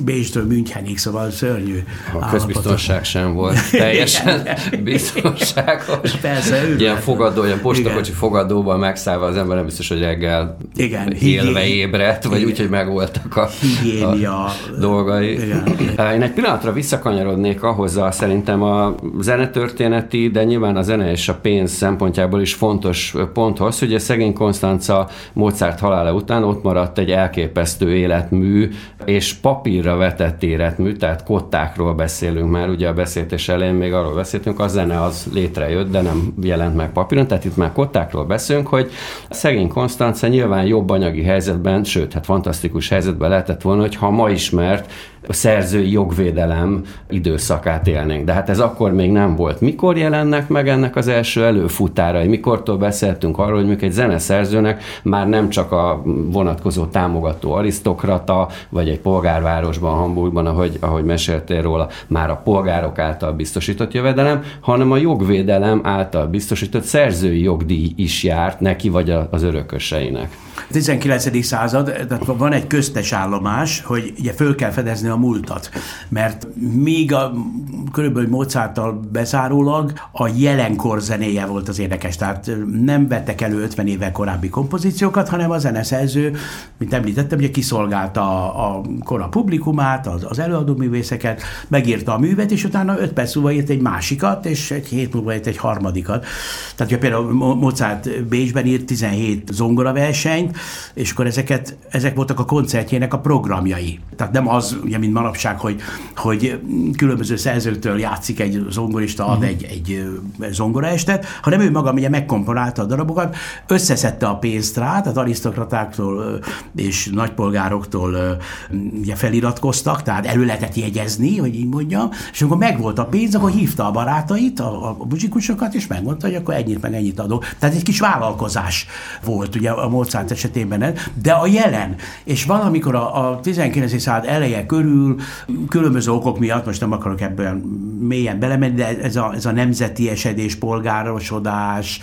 [SPEAKER 1] Bécstől Münchenig, szóval szörnyű.
[SPEAKER 4] A közbiztonság sem volt teljesen biztonságos.
[SPEAKER 1] Persze,
[SPEAKER 4] Ilyen fogadó, ilyen postakocsi fogadóban megszállva az ember nem biztos, hogy reggel reggel Igen, élve higién... ébredt, vagy úgy, hogy megvoltak a,
[SPEAKER 1] Higiénia.
[SPEAKER 4] a dolgai. Igen. Én egy pillanatra visszakanyarodnék ahhoz a szerintem a zenetörténeti, de nyilván a zene és a pénz szempontjából is fontos ponthoz, hogy a szegény Konstanca Mozart halála után ott maradt egy elképesztő életmű, és papírra vetett életmű, tehát kottákról beszélünk már, ugye a beszéltés elején még arról beszéltünk, a zene az létrejött, de nem jelent meg papíron, tehát itt már kottákról beszélünk, hogy szegény Konstanca Franca nyilván jobb anyagi helyzetben, sőt, hát fantasztikus helyzetben lehetett volna, hogy ha ma ismert szerzői jogvédelem időszakát élnénk. De hát ez akkor még nem volt. Mikor jelennek meg ennek az első előfutárai? Mikortól beszéltünk arról, hogy mondjuk egy zeneszerzőnek már nem csak a vonatkozó támogató arisztokrata, vagy egy polgárvárosban, Hamburgban, ahogy, ahogy meséltél róla, már a polgárok által biztosított jövedelem, hanem a jogvédelem által biztosított szerzői jogdíj is járt neki, vagy az örököseinek.
[SPEAKER 1] 19. század, tehát van egy köztes állomás, hogy ugye föl kell fedezni a múltat, mert még a körülbelül Mozarttal bezárólag a jelenkor zenéje volt az érdekes, tehát nem vettek elő 50 évvel korábbi kompozíciókat, hanem a zeneszerző, mint említettem, ugye kiszolgálta a, a kora publikumát, az, az előadóművészeket, megírta a művet, és utána 5 perc múlva írt egy másikat, és egy hét múlva írt egy harmadikat. Tehát ugye például Mozart Bécsben írt 17 zongoraversenyt, és akkor ezeket, ezek voltak a koncertjének a programjai. Tehát nem az, ugye, mint manapság, hogy, hogy különböző szerzőtől játszik egy zongorista, ad uh-huh. egy, egy zongoraestet, hanem ő maga ugye megkomponálta a darabokat, összeszedte a pénzt rá, tehát arisztokratáktól és nagypolgároktól ugye feliratkoztak, tehát elő lehetett jegyezni, hogy így mondjam, és amikor megvolt a pénz, akkor hívta a barátait, a, a muzsikusokat, és megmondta, hogy akkor ennyit meg ennyit adok. Tehát egy kis vállalkozás volt ugye a Mozart esetében, de a jelen. És valamikor a, a 19. század eleje körül körül, különböző okok miatt, most nem akarok ebben mélyen belemenni, de ez a, ez a nemzeti esedés, polgárosodás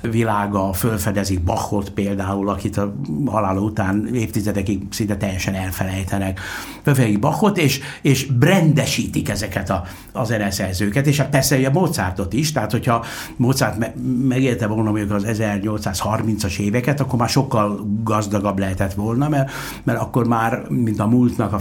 [SPEAKER 1] világa fölfedezik Bachot például, akit a halála után évtizedekig szinte teljesen elfelejtenek. Fölfedezik Bachot, és, és brendesítik ezeket a, a zeneszerzőket, és hát persze a Mozartot is, tehát hogyha Mozart me- megélte volna mondjuk az 1830-as éveket, akkor már sokkal gazdagabb lehetett volna, mert, mert akkor már, mint a múltnak a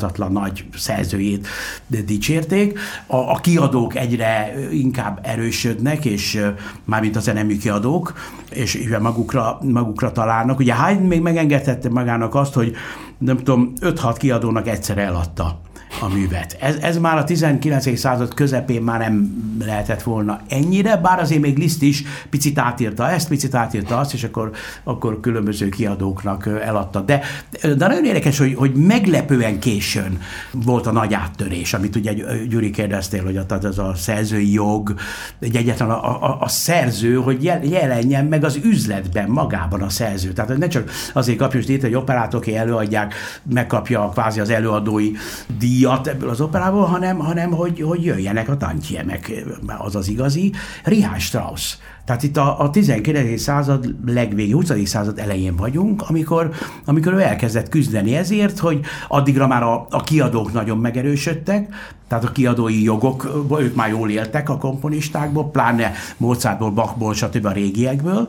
[SPEAKER 1] felülmúlhatatlan nagy szerzőjét dicsérték. A, a kiadók egyre inkább erősödnek, és mármint a zenemű kiadók, és magukra, magukra találnak. Ugye Haydn még megengedhette magának azt, hogy nem tudom, 5-6 kiadónak egyszer eladta a művet. Ez, ez már a 19. század közepén már nem lehetett volna ennyire, bár azért még Liszt is picit átírta ezt, picit átírta azt, és akkor, akkor különböző kiadóknak eladta. De, de nagyon érdekes, hogy, hogy meglepően későn volt a nagy áttörés, amit ugye Gyuri kérdeztél, hogy az a szerzői jog, egy egyetlen a, a, a szerző, hogy jelenjen meg az üzletben magában a szerző. Tehát ne csak azért hogy itt egy operátor, aki előadják, megkapja kvázi az előadói díjat, díjat ebből az operából, hanem, hanem hogy, hogy jöjjenek a tantiemek, az az igazi. Richard Strauss. Tehát itt a, a 19. század legvégé, 20. század elején vagyunk, amikor, amikor ő elkezdett küzdeni ezért, hogy addigra már a, a kiadók nagyon megerősödtek, tehát a kiadói jogok, ők már jól éltek a komponistákból, pláne Mozartból, Bachból, stb. a régiekből,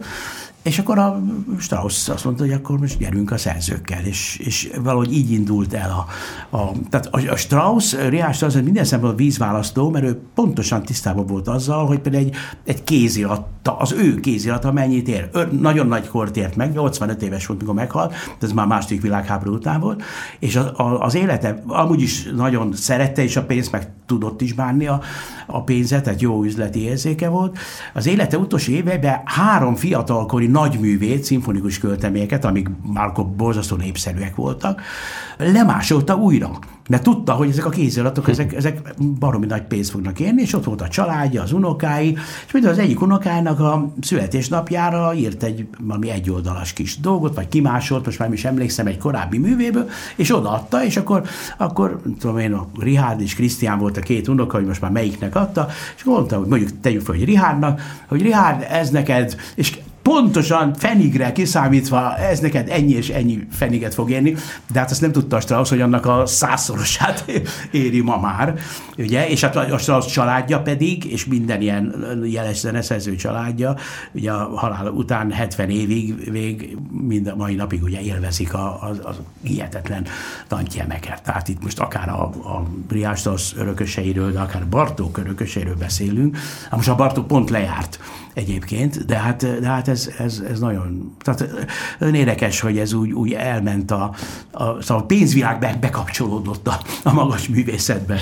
[SPEAKER 1] és akkor a Strauss azt mondta, hogy akkor most gyerünk a szerzőkkel, és, és valahogy így indult el a... a tehát a, a Strauss, Richard Strauss minden szempontból vízválasztó, mert ő pontosan tisztában volt azzal, hogy például egy, egy kézirata, az ő kézirata mennyit ér. Ő nagyon nagy kort ért meg, 85 éves volt, mikor meghalt, ez már második világháború után volt, és a, a, az élete amúgy is nagyon szerette, és a pénzt meg tudott is bánni a, a pénzet, tehát jó üzleti érzéke volt. Az élete utolsó éveiben három fiatalkori nagyművét, szimfonikus költeményeket, amik már borzasztó népszerűek voltak, lemásolta újra. Mert tudta, hogy ezek a kéziratok, ezek, ezek baromi nagy pénzt fognak érni, és ott volt a családja, az unokái, és mind az egyik unokának a születésnapjára írt egy valami egyoldalas kis dolgot, vagy kimásolt, most már is emlékszem, egy korábbi művéből, és odaadta, és akkor, akkor tudom én, a Rihárd és Krisztián volt a két unoka, hogy most már melyiknek adta, és mondta, hogy mondjuk tegyük fel, hogy Rihárnak, hogy Rihárd, ez neked, és pontosan fenigre kiszámítva, ez neked ennyi és ennyi feniget fog érni, de hát azt nem tudta a Strauss, hogy annak a százszorosát éri ma már, ugye, és hát a Strauss családja pedig, és minden ilyen jeles zeneszerző családja, ugye a halál után 70 évig, még mind a mai napig ugye élvezik a, az, az hihetetlen tantyemeket. Tehát itt most akár a, a Briástos örököseiről, de akár Bartók örököseiről beszélünk. Hát most a Bartók pont lejárt egyébként, de hát, de hát ez, ez, ez nagyon, tehát nagyon érdekes, hogy ez úgy, úgy elment a, a, szóval a pénzvilág be, bekapcsolódott a, a magas művészetbe.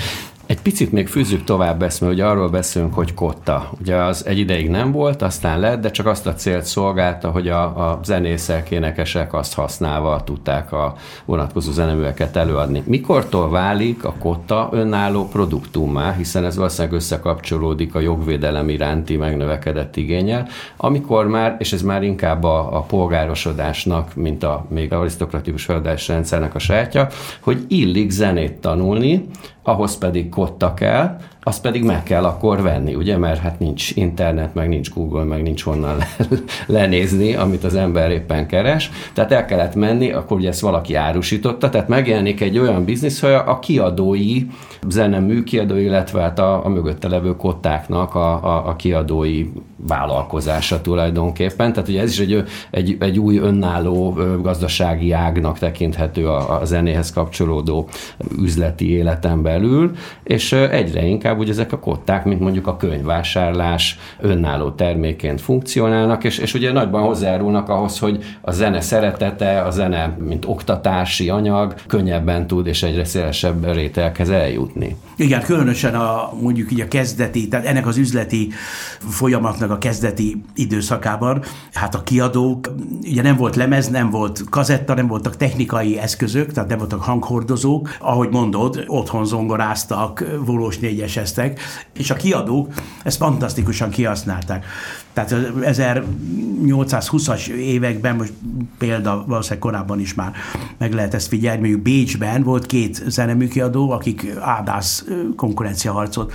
[SPEAKER 4] Egy picit még fűzzük tovább ezt, mert ugye arról beszélünk, hogy kotta. Ugye az egy ideig nem volt, aztán lett, de csak azt a célt szolgálta, hogy a, a zenészek, énekesek azt használva tudták a vonatkozó zeneműveket előadni. Mikortól válik a kotta önálló produktummá, hiszen ez valószínűleg összekapcsolódik a jogvédelem iránti megnövekedett igényel, amikor már, és ez már inkább a, a polgárosodásnak, mint a még arisztokratikus földási rendszernek a sajátja, hogy illik zenét tanulni, ahhoz pedig kotta kell, azt pedig meg kell akkor venni, ugye, mert hát nincs internet, meg nincs Google, meg nincs honnan lenézni, amit az ember éppen keres. Tehát el kellett menni, akkor ugye ezt valaki árusította, tehát megjelenik egy olyan biznisz, hogy a kiadói zenemű kiadói, illetve hát a, a mögötte levő kottáknak a, a, a kiadói vállalkozása tulajdonképpen. Tehát ugye ez is egy, egy, egy új önálló gazdasági ágnak tekinthető a, a zenéhez kapcsolódó üzleti életen belül, és egyre inkább ugye ezek a kották, mint mondjuk a könyvvásárlás önálló terméként funkcionálnak, és, és ugye nagyban hozzájárulnak ahhoz, hogy a zene szeretete, a zene, mint oktatási anyag könnyebben tud és egyre szélesebb rételhez eljutni.
[SPEAKER 1] Igen, különösen a mondjuk így a kezdeti, tehát ennek az üzleti folyamatnak a kezdeti időszakában, hát a kiadók, ugye nem volt lemez, nem volt kazetta, nem voltak technikai eszközök, tehát nem voltak hanghordozók, ahogy mondod, otthon zongoráztak, volós négyeseztek, és a kiadók ezt fantasztikusan kihasználták. Tehát 1820-as években, most példa valószínűleg korábban is már meg lehet ezt figyelni, mondjuk Bécsben volt két zeneműkiadó, akik ádász konkurenciaharcot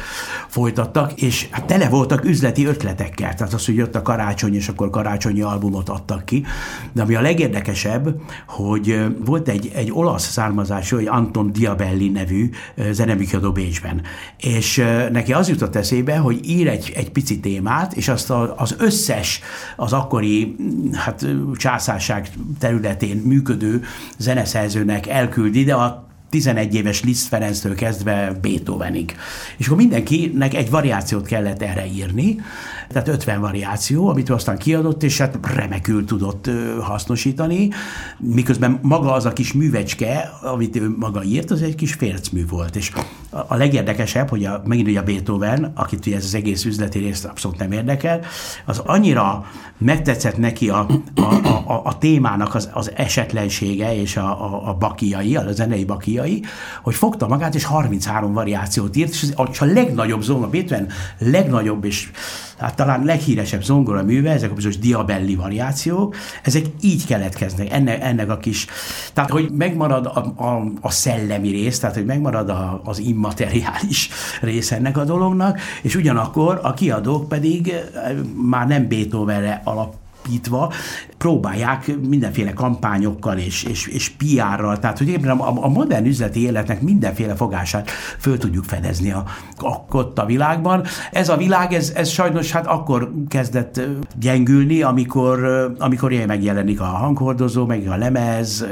[SPEAKER 1] folytattak, és hát tele voltak üzleti ötletekkel. Tehát az, hogy jött a karácsony, és akkor karácsonyi albumot adtak ki. De ami a legérdekesebb, hogy volt egy, egy olasz származású, egy Anton Diabelli nevű zeneműkiadó Bécsben. És neki az jutott eszébe, hogy ír egy, egy pici témát, és azt a, az összes, az akkori hát, császárság területén működő zeneszerzőnek elküldi, de a 11 éves Liszt Ferenctől kezdve Beethovenig. És akkor mindenkinek egy variációt kellett erre írni, tehát 50 variáció, amit aztán kiadott, és hát remekül tudott hasznosítani, miközben maga az a kis művecske, amit ő maga írt, az egy kis fércmű volt, és a legérdekesebb, hogy a, megint ugye a Beethoven, akit ugye ez az egész üzleti részt abszolút nem érdekel, az annyira megtetszett neki a, a, a, a témának az, az esetlensége és a, a, a bakiai, a zenei bakiai, hogy fogta magát, és 33 variációt írt, és a legnagyobb zongora, Beethoven legnagyobb és hát talán leghíresebb zongora műve, ezek a bizonyos diabelli variációk, ezek így keletkeznek, ennek, ennek a kis, tehát hogy megmarad a, a, a szellemi rész, tehát hogy megmarad a, az immateriális rész ennek a dolognak, és ugyanakkor a kiadók pedig eh, már nem Beethovenre alap alapítva próbálják mindenféle kampányokkal és, és, és PR-ral, tehát hogy éppen a, a modern üzleti életnek mindenféle fogását föl tudjuk fedezni a, a, ott a világban. Ez a világ, ez, ez sajnos hát akkor kezdett gyengülni, amikor, amikor ilyen megjelenik a hanghordozó, meg a lemez,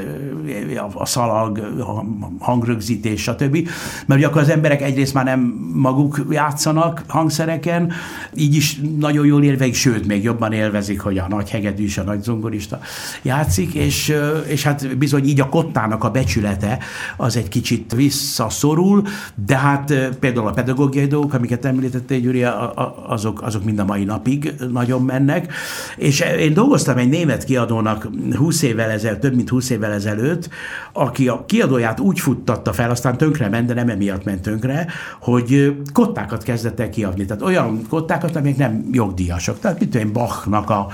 [SPEAKER 1] a szalag, a hangrögzítés, stb. Mert ugye akkor az emberek egyrészt már nem maguk játszanak hangszereken, így is nagyon jól élvezik, sőt, még jobban élvezik, hogy a nagy nagy hegedűs, a nagy zongorista játszik, és, és hát bizony így a kottának a becsülete az egy kicsit visszaszorul, de hát például a pedagógiai dolgok, amiket említette Gyuri, azok, azok mind a mai napig nagyon mennek, és én dolgoztam egy német kiadónak 20 évvel ezelőtt, több mint 20 évvel ezelőtt, aki a kiadóját úgy futtatta fel, aztán tönkre ment, de nem emiatt ment tönkre, hogy kottákat kezdett el kiadni. Tehát olyan kottákat, amik nem jogdíjasok. Tehát mit tudom, Bachnak a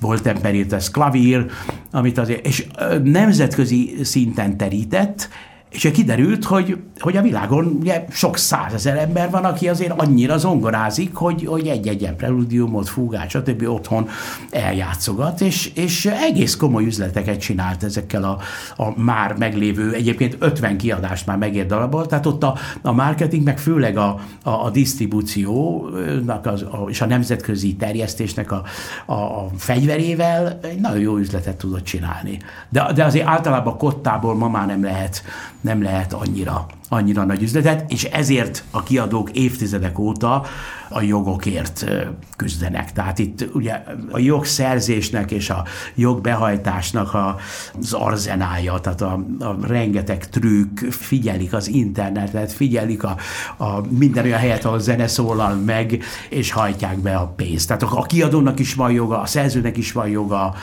[SPEAKER 1] volt ez klavír, amit azért, és nemzetközi szinten terített, és kiderült, hogy, hogy a világon ugye sok százezer ember van, aki azért annyira zongorázik, hogy, hogy egy-egy preludiumot, fúgát, stb. otthon eljátszogat, és, és egész komoly üzleteket csinált ezekkel a, a már meglévő, egyébként 50 kiadást már megért darabol, tehát ott a, a marketing, meg főleg a, a, a disztribúciónak az, a, és a nemzetközi terjesztésnek a, a, a fegyverével egy nagyon jó üzletet tudott csinálni. De, de azért általában kottából ma már nem lehet nem lehet annyira, annyira nagy üzletet, és ezért a kiadók évtizedek óta a jogokért küzdenek. Tehát itt ugye a jogszerzésnek és a jogbehajtásnak a, az arzenája, tehát a, a rengeteg trükk, figyelik az internetet, figyelik a, a minden olyan helyet, ahol zene szólal meg, és hajtják be a pénzt. Tehát a kiadónak is van joga, a szerzőnek is van joga,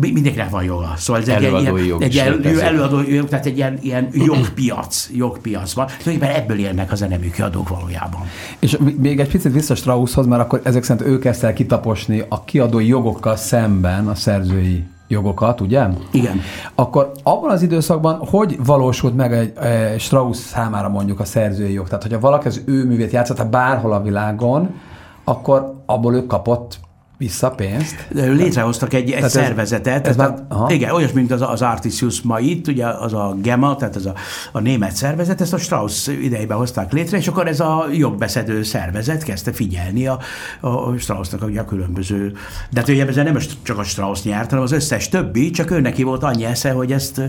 [SPEAKER 1] mindenkinek van joga. Szóval ez egy
[SPEAKER 4] előadói
[SPEAKER 1] ilyen,
[SPEAKER 4] jog
[SPEAKER 1] egy ilyen, előadói jog, tehát egy ilyen, ilyen jogpiac, jogpiac van. Tulajdonképpen ebből élnek a zeneműkiadók valójában.
[SPEAKER 3] És még egy picit vissza Strausshoz, mert akkor ezek szerint ő kezdte el kitaposni a kiadói jogokkal szemben a szerzői jogokat, ugye?
[SPEAKER 1] Igen.
[SPEAKER 3] Akkor abban az időszakban hogy valósult meg egy, egy Strauss számára mondjuk a szerzői jog? Tehát, hogyha valaki az ő művét játszotta bárhol a világon, akkor abból ő kapott vissza pénzt.
[SPEAKER 1] Létrehoztak egy, egy szervezetet. Ez, ez már, igen, olyas, mint az, az Artisius ma itt, ugye az a GEMA, tehát ez a, a német szervezet, ezt a Strauss idejében hozták létre, és akkor ez a jogbeszedő szervezet kezdte figyelni a, a Straussnak ugye a különböző, de hát ugye ezzel nem csak a Strauss nyert, hanem az összes többi, csak ő neki volt annyi esze, hogy ezt,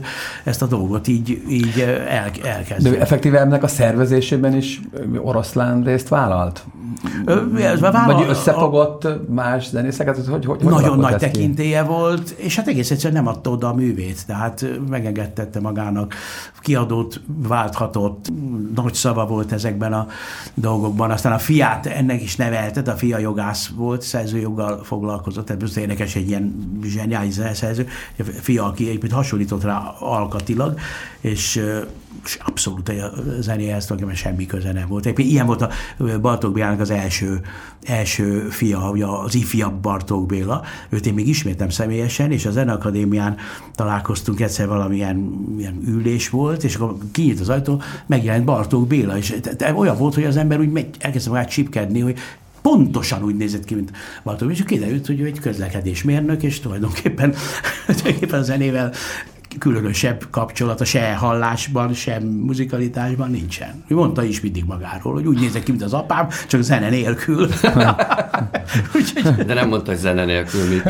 [SPEAKER 1] ezt a dolgot így, így el, elkezdte.
[SPEAKER 3] De effektíve ennek a szervezésében is oroszlán részt vállalt? Vállal, Vagy összefogott a, más zenészeket? Hogy, hogy, hogy
[SPEAKER 1] nagyon nagy tekintélye ki? volt, és hát egész egyszerűen nem adta oda a művét, tehát megengedtette magának, kiadót válthatott, nagy szava volt ezekben a dolgokban. Aztán a fiát ennek is neveltet, a fia jogász volt, szerzőjoggal foglalkozott, tehát ez érdekes, egy ilyen zseniális szerző, a fia, aki egyébként hasonlított rá alkatilag, és és abszolút a zenéhez tulajdonképpen semmi köze nem volt. Egyébként ilyen volt a Bartók Biának az első, első fia, ugye az ifja komolyabb Bartók Béla, őt én még ismertem személyesen, és a Zeneakadémián találkoztunk egyszer valamilyen ilyen ülés volt, és akkor kinyílt az ajtó, megjelent Bartók Béla, és olyan volt, hogy az ember úgy elkezdte magát csipkedni, hogy pontosan úgy nézett ki, mint Bartók, és kiderült, hogy ő egy közlekedésmérnök, és tulajdonképpen, tulajdonképpen a zenével különösebb kapcsolata se hallásban, sem muzikalitásban nincsen. Ő mondta is mindig magáról, hogy úgy nézek ki, mint az apám, csak zene nélkül.
[SPEAKER 4] de nem mondta, hogy zene nélkül mit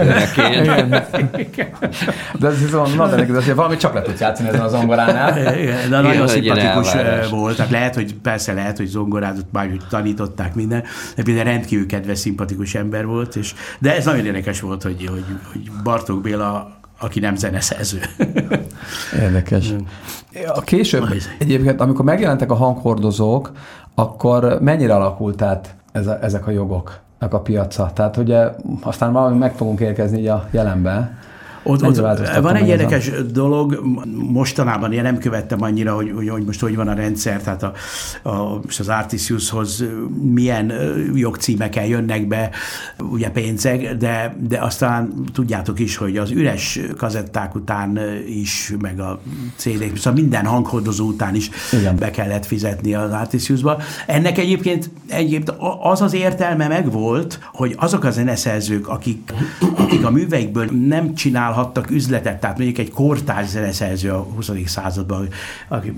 [SPEAKER 3] De ez viszont, na, de azért valami csak le tudsz játszani ezen a zongoránál.
[SPEAKER 1] Igen, de nagyon szimpatikus voltak. Lehet, hogy persze lehet, hogy zongorázat már tanították minden, de például rendkívül kedves, szimpatikus ember volt, és, de ez nagyon érdekes volt, hogy, hogy, hogy Bartók Béla aki nem zeneszerző.
[SPEAKER 3] Érdekes. A később egyébként, amikor megjelentek a hanghordozók, akkor mennyire alakult át ez a, ezek a jogok, a piaca? Tehát ugye aztán valami meg fogunk érkezni így a jelenbe,
[SPEAKER 1] ott, ott van egy érdekes a... dolog, mostanában én nem követtem annyira, hogy, hogy, hogy most hogy van a rendszer, tehát a, a, most az Artisiushoz milyen jogcímekkel jönnek be, ugye pénzek, de, de aztán tudjátok is, hogy az üres kazetták után is, meg a CD-k, szóval minden hanghordozó után is Igen. be kellett fizetni az Artisiusba. Ennek egyébként, egyébként az az értelme megvolt, hogy azok a zeneszerzők, akik, akik a műveikből nem csinálhatnak csinálhattak üzletet, tehát mondjuk egy kortárs zeneszerző a 20. században, aki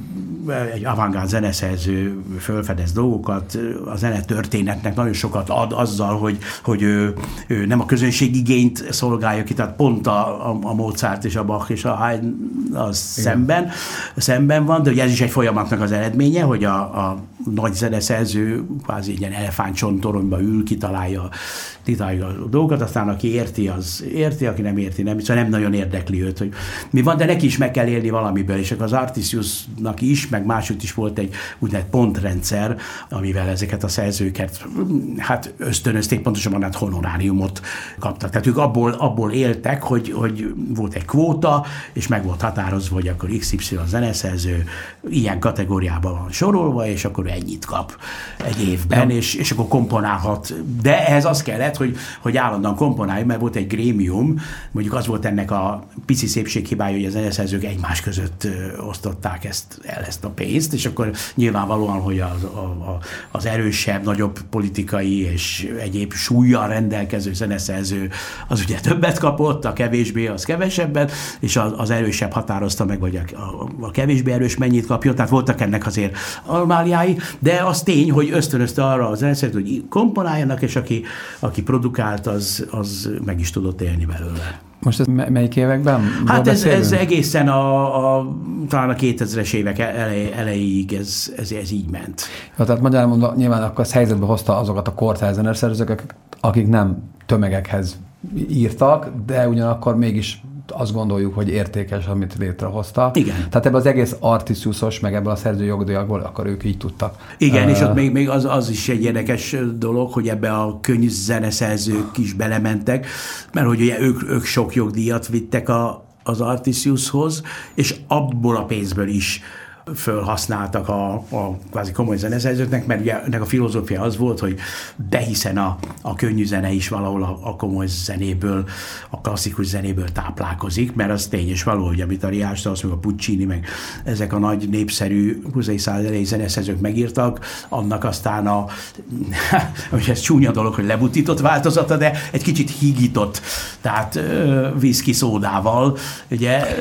[SPEAKER 1] egy avantgárd zeneszerző fölfedez dolgokat, a zenetörténetnek nagyon sokat ad azzal, hogy, hogy ő, ő nem a közönség igényt szolgálja ki, tehát pont a, a, a Mozart és a Bach és a Haydn az szemben, szemben van, de ugye ez is egy folyamatnak az eredménye, hogy a, a nagy zeneszerző kvázi ilyen elefántcsontoronyba ül, kitalálja, kitalálja a dolgokat, aztán aki érti, az érti, aki nem érti, nem. Szóval nem nagyon érdekli őt, hogy mi van, de neki is meg kell élni valamiből, és akkor az Artisiusnak is, meg máshogy is volt egy úgynevezett pontrendszer, amivel ezeket a szerzőket hát ösztönözték, pontosabban hát honoráriumot kaptak. Tehát ők abból, abból éltek, hogy, hogy volt egy kvóta, és meg volt határozva, hogy akkor XY zeneszerző ilyen kategóriában van sorolva, és akkor ennyit kap egy évben, ja. és, és akkor komponálhat. De ehhez az kellett, hogy, hogy állandóan komponálj, mert volt egy grémium, mondjuk az volt ennek a pici szépséghibája, hogy az zeneszerzők egymás között osztották ezt, el ezt a pénzt, és akkor nyilvánvalóan, hogy az, a, az erősebb, nagyobb politikai és egyéb súlyjal rendelkező zeneszerző az ugye többet kapott, a kevésbé az kevesebbet, és az, az erősebb határozta meg, vagy a, a, a kevésbé erős mennyit kapjon, tehát voltak ennek azért almáliái, de az tény, hogy ösztönözte arra az zeneszerzőt, hogy komponáljanak, és aki, aki produkált, az, az meg is tudott élni belőle.
[SPEAKER 3] Most ez melyik években?
[SPEAKER 1] Hát ez, ez egészen a, a, talán a 2000-es évek elej, elejéig ez, ez, ez így ment.
[SPEAKER 3] Ja, tehát magyarán mondva, nyilván akkor az helyzetbe hozta azokat a kortárs zeneszerzők, akik nem tömegekhez írtak, de ugyanakkor mégis azt gondoljuk, hogy értékes, amit létrehozta.
[SPEAKER 1] Igen.
[SPEAKER 3] Tehát ebben az egész artisiusos, meg ebből a szerző jogdíjakból, akkor ők így tudtak.
[SPEAKER 1] Igen, uh, és ott még, még az, az is egy érdekes dolog, hogy ebbe a zeneszerzők is belementek, mert hogy ugye ők, ők sok jogdíjat vittek a, az Artisiushoz, és abból a pénzből is fölhasználtak a, a kvázi komoly zeneszerzőknek, mert ugye ennek a filozófia az volt, hogy behiszen a, a könnyű zene is valahol a, a komoly zenéből, a klasszikus zenéből táplálkozik, mert az tény és való, hogy amit a Riás az meg a Puccini, meg ezek a nagy népszerű 20. század elejé zeneszerzők megírtak, annak aztán a, hogy ez csúnya dolog, hogy lebutított változata, de egy kicsit higított, tehát viszki szódával, ugye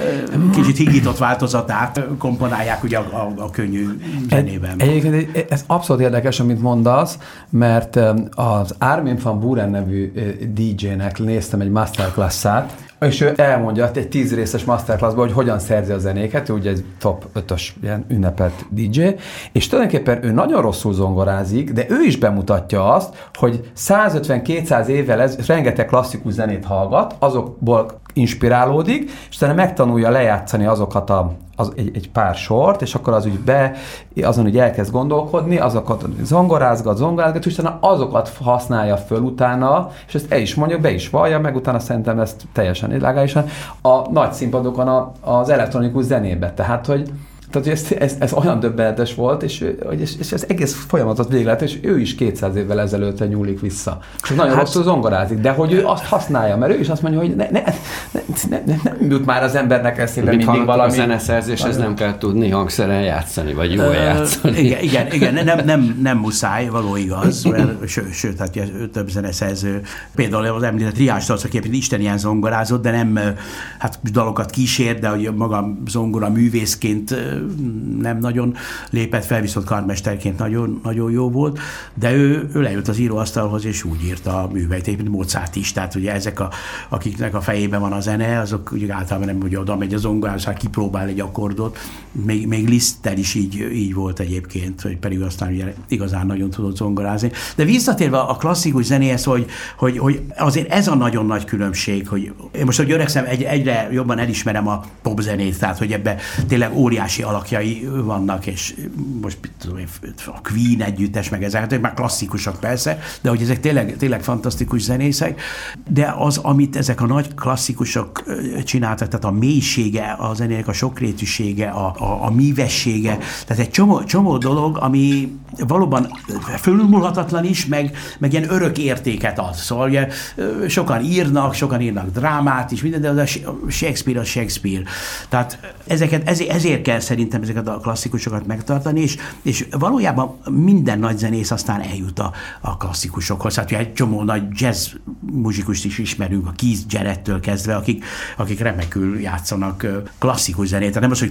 [SPEAKER 1] kicsit higított változatát komponálják ugye a, a, a könnyű zenében.
[SPEAKER 3] Egyébként ez abszolút érdekes, amit mondasz, mert az Armin van Buren nevű DJ-nek néztem egy masterclass-át, és ő elmondja egy tíz részes masterclassban, hogy hogyan szerzi a zenéket, ő ugye egy top 5-ös ilyen ünnepelt DJ, és tulajdonképpen ő nagyon rosszul zongorázik, de ő is bemutatja azt, hogy 150-200 évvel ez rengeteg klasszikus zenét hallgat, azokból inspirálódik, és utána megtanulja lejátszani azokat a az, egy, egy pár sort, és akkor az úgy be, azon úgy elkezd gondolkodni, azokat zongorázgat, zongorázgat, és utána azokat használja föl utána, és ezt el is mondja, be is vallja, meg utána szerintem ezt teljesen legálisan a nagy színpadokon a, az elektronikus zenébe. Tehát, hogy Tehát, hogy ez, ez, ez olyan döbbenetes volt, és, és, és ez egész folyamatot végig lehet, és ő is 200 évvel ezelőtt nyúlik vissza. És nagyon hát, rosszul zongorázik, de hogy ő azt használja, mert ő is azt mondja, hogy ne, ne, ne, ne, ne, nem jut már az embernek eszébe mindig valami. A
[SPEAKER 4] zeneszerzés, ez nem kell tudni hangszeren játszani, vagy jól játszani.
[SPEAKER 1] Igen, igen, igen nem, nem, nem muszáj, való igaz, mert sőt, sőt hát több zeneszerző, például az említett Riás Tarc, aki Isten ilyen zongorázott, de nem hát dalokat kísér, de hogy maga zongora művészként nem nagyon lépett fel, viszont karmesterként nagyon, nagyon jó volt, de ő, ő lejött az íróasztalhoz, és úgy írta a műveit, mint Mozart is, tehát ugye ezek, a, akiknek a fejében van a zene, azok ugye általában nem ugye oda megy a zongorához, hát kipróbál egy akkordot, még, még Liszttel is így, így volt egyébként, hogy pedig aztán ugye igazán nagyon tudott zongorázni. De visszatérve a klasszikus zenéhez, hogy, hogy, hogy azért ez a nagyon nagy különbség, hogy én most, hogy öregszem, egy, egyre jobban elismerem a popzenét, tehát hogy ebbe tényleg óriási alakjai vannak, és most tudom én, a Queen együttes, meg ezek, hát már klasszikusok persze, de hogy ezek tényleg, tényleg fantasztikus zenészek, de az, amit ezek a nagy klasszikusok csináltak, tehát a mélysége a zenének, a sokrétűsége, a, a, a mívessége, tehát egy csomó, csomó dolog, ami valóban fölülmúlhatatlan is, meg, meg ilyen örök értéket ad. Szóval ugye, sokan írnak, sokan írnak drámát is, minden, de az a Shakespeare a Shakespeare. Tehát ezeket, ezért, ezért kell szerintem ezeket a klasszikusokat megtartani, és, és valójában minden nagy zenész aztán eljut a, a klasszikusokhoz. Hát egy csomó nagy jazz muzsikust is ismerünk, a Keith Jarrettől kezdve, akik, akik remekül játszanak klasszikus zenét. Tehát nem az, hogy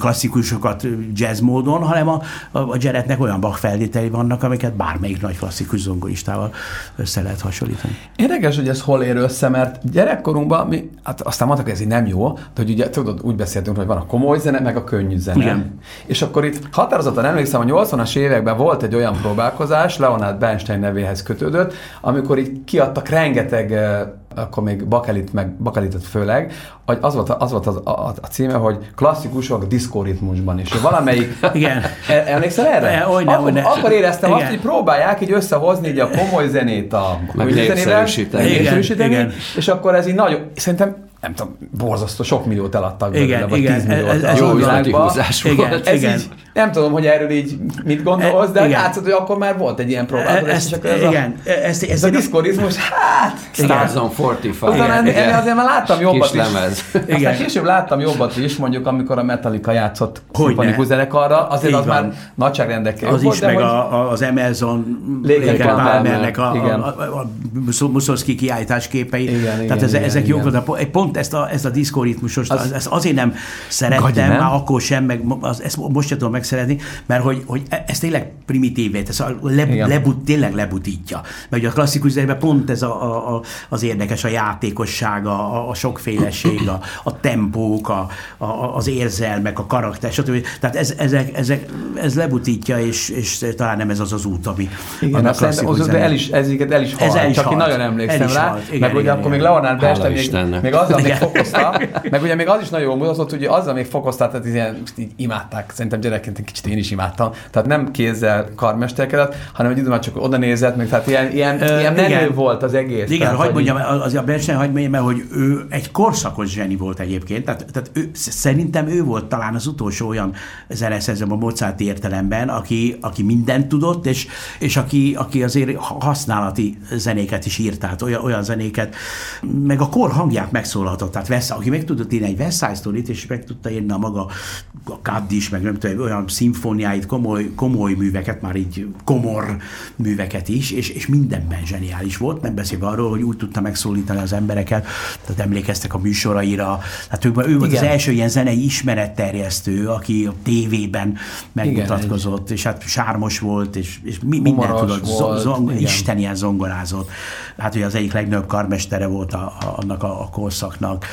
[SPEAKER 1] klasszikusokat jazz módon, hanem a, a, a Jarrettnek olyan Bach feltételei vannak, amiket bármelyik nagy klasszikus zongoristával össze lehet hasonlítani.
[SPEAKER 3] Érdekes, hogy ez hol ér össze, mert gyerekkorunkban mi, hát aztán mondtak, hogy ez így nem jó, de hogy ugye tudod, úgy beszéltünk, hogy van a komoly zene, meg a könnyű zene. Igen. És akkor itt határozottan emlékszem, a 80-as években volt egy olyan próbálkozás, Leonard Bernstein nevéhez kötődött, amikor itt kiadtak rengeteg akkor még bakelit, meg bakelitet főleg, hogy az volt, az volt az, a, a, címe, hogy klasszikusok diszkoritmusban is. Valamelyik...
[SPEAKER 1] Igen.
[SPEAKER 3] E, emlékszel erre? E, olyan, akkor, olyan. akkor éreztem Igen. azt, hogy próbálják így összehozni így a komoly zenét a
[SPEAKER 4] zenével.
[SPEAKER 3] És akkor ez így nagyon, szerintem nem tudom, borzasztó, sok milliót eladtak
[SPEAKER 1] belőle, igen, vagy igen, 10
[SPEAKER 3] milliót ez, ez jó világban. Igen, ez igen. Így, nem tudom, hogy erről így mit gondolsz, de látszott, hogy akkor már volt egy ilyen próbálkozás. Ezt, csak ez igen, a, ezt, ezt, ez a diszkorizmus, hát...
[SPEAKER 4] Stars on 45.
[SPEAKER 3] Utána igen. azért már láttam jobbat Kis is. Lemez. Igen. Aztán később láttam jobbat is, mondjuk amikor a Metallica játszott szimfonikus zenekarra, azért az már nagyságrendekkel
[SPEAKER 1] Az is, meg az Amazon Léken Palmernek a, a, Mussorgsky kiállítás képei. Tehát ezek jók voltak. Pont ezt a, ezt a diszkoritmusos, ezt azért nem szerettem, már akkor sem, meg ezt most sem tudom megszeretni, mert hogy, hogy e- ez tényleg primitívé, ez a le, lebut, tényleg lebutítja. Mert a klasszikus zenében pont ez a, a, a, az érdekes, a játékossága, a, a sokféleség, a, a tempók, a, a, az érzelmek, a karakter, stb. Tehát ez, ezek, ezek, ez lebutítja, és, és talán nem ez az az út, ami
[SPEAKER 3] Igen, a klasszikus de el is, ez, el is halt, ez el is csak halt. én nagyon emlékszem rá, igen, meg ugye akkor még Leonard Bernstein még, még azzal még fokozta, meg ugye még az is nagyon jól mutatott, hogy azzal még fokozta, tehát ilyen, így imádták, szerintem gyerekként egy kicsit én is imádtam. Tehát nem kézzel karmesterkedett, hanem egy idő már csak oda nézett, meg tehát ilyen, ilyen, Ö, ilyen menő volt az egész.
[SPEAKER 1] Igen, hogy mondjam, az a Bernstein, hogy mondjam, mert hogy ő egy korszakos zseni volt egyébként, tehát, tehát ő, szerintem ő volt talán az utolsó olyan zeneszerző a Mozart értelemben, aki, aki mindent tudott, és, és aki, aki azért használati zenéket is írt, tehát olyan, olyan zenéket, meg a kor hangját megszólaltott, tehát Vesz, aki meg tudott írni egy Story-t, és meg tudta írni a maga a Kaddis, meg nem tudom, olyan szimfóniáit, komoly, komoly műveket, már így komor műveket is, és, és mindenben zseniális volt, nem beszélve arról, hogy úgy tudta megszólítani az embereket, tehát emlékeztek a műsoraira, tehát ő, ő volt Igen. az első ilyen zenei ismeretterjesztő, aki a tévében megmutatkozott, Igen, és hát sármos volt, és, és mi, mindent tudott, volt, zong, Isten ilyen zongorázott. Hát ugye az egyik legnagyobb karmestere volt a, a, annak a, a korszaknak,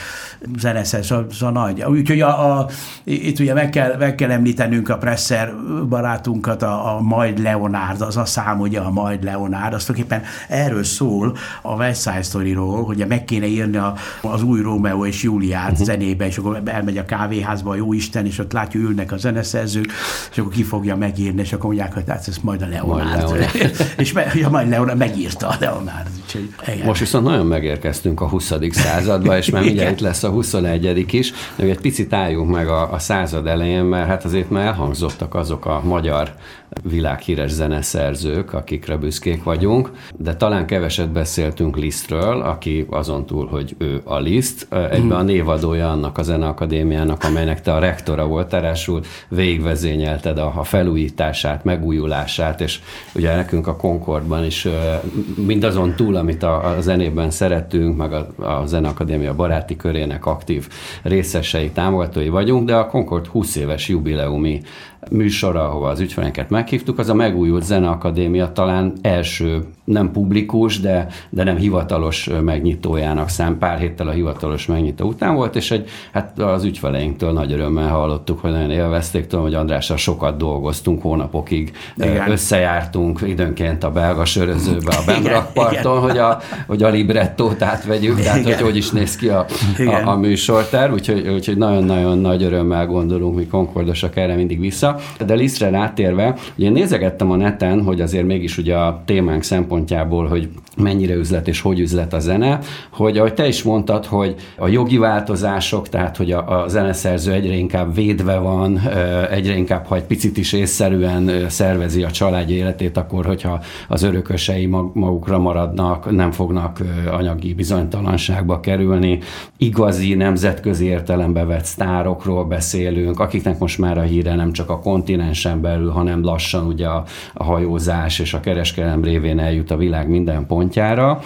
[SPEAKER 1] zeneszes, az a nagy. Úgyhogy a, a, itt ugye meg kell, meg kell említenünk a Presser barátunkat, a, a Majd Leonard, az a szám ugye a Majd Leonard, az tulajdonképpen erről szól a West Side Story-ról, hogy meg kéne írni a, az új Romeo és Juliát uh-huh. zenébe, és akkor elmegy a kávéházba, a jó Isten, és ott látja, ülnek a zeneszerzők, és akkor ki fogja megírni, és akkor mondják, hogy hát ez majd a Leonard. Majd Leonard. és me, ja, majd Leonard megírta a Leonard. Úgyhogy,
[SPEAKER 4] Most viszont nagyon megérkeztünk a 20. századba, és már mindjárt itt lesz a 21. is, de egy picit álljunk meg a, a század elején, mert hát azért már elhangzottak azok a magyar világhíres zeneszerzők, akikre büszkék vagyunk, de talán keveset beszéltünk Lisztről, aki azon túl, hogy ő a Liszt, egyben a névadója annak a Zeneakadémiának, amelynek te a rektora volt, ráadásul végigvezényelted a, a felújítását, megújulását, és ugye nekünk a Concordban is mindazon túl, amit a, zenében szeretünk, meg a, a Zeneakadémia baráti körének aktív részesei, támogatói vagyunk, de a Concord 20 éves jubileumi műsora, ahova az ügyfeleket meghívtuk, az a megújult Zeneakadémia talán első, nem publikus, de, de nem hivatalos megnyitójának szám, pár héttel a hivatalos megnyitó után volt, és egy, hát az ügyfeleinktől nagy örömmel hallottuk, hogy nagyon élvezték, tudom, hogy Andrással sokat dolgoztunk hónapokig, igen. összejártunk időnként a belga sörözőbe, a Bemrakparton, hogy a, hogy a librettót átvegyük, tehát igen. hogy hogy is néz ki a, a, a műsorter, úgyhogy, úgyhogy nagyon-nagyon nagy örömmel gondolunk mi konkordosak erre mindig vissza. De Lisztre rátérve, ugye én nézegettem a neten, hogy azért mégis ugye a témánk szempontjából, hogy mennyire üzlet és hogy üzlet a zene, hogy ahogy te is mondtad, hogy a jogi változások, tehát hogy a, a zeneszerző egyre inkább védve van, egyre inkább, ha egy picit is észszerűen szervezi a család életét, akkor hogyha az örökösei magukra maradnak, nem fognak anyagi bizonytalanságba kerülni. Igazi nemzetközi értelembe vett sztárokról beszélünk, akiknek most már a híre nem csak a kontinensen belül, hanem lassan ugye a, a hajózás és a kereskedelem révén eljut a világ minden pontjára,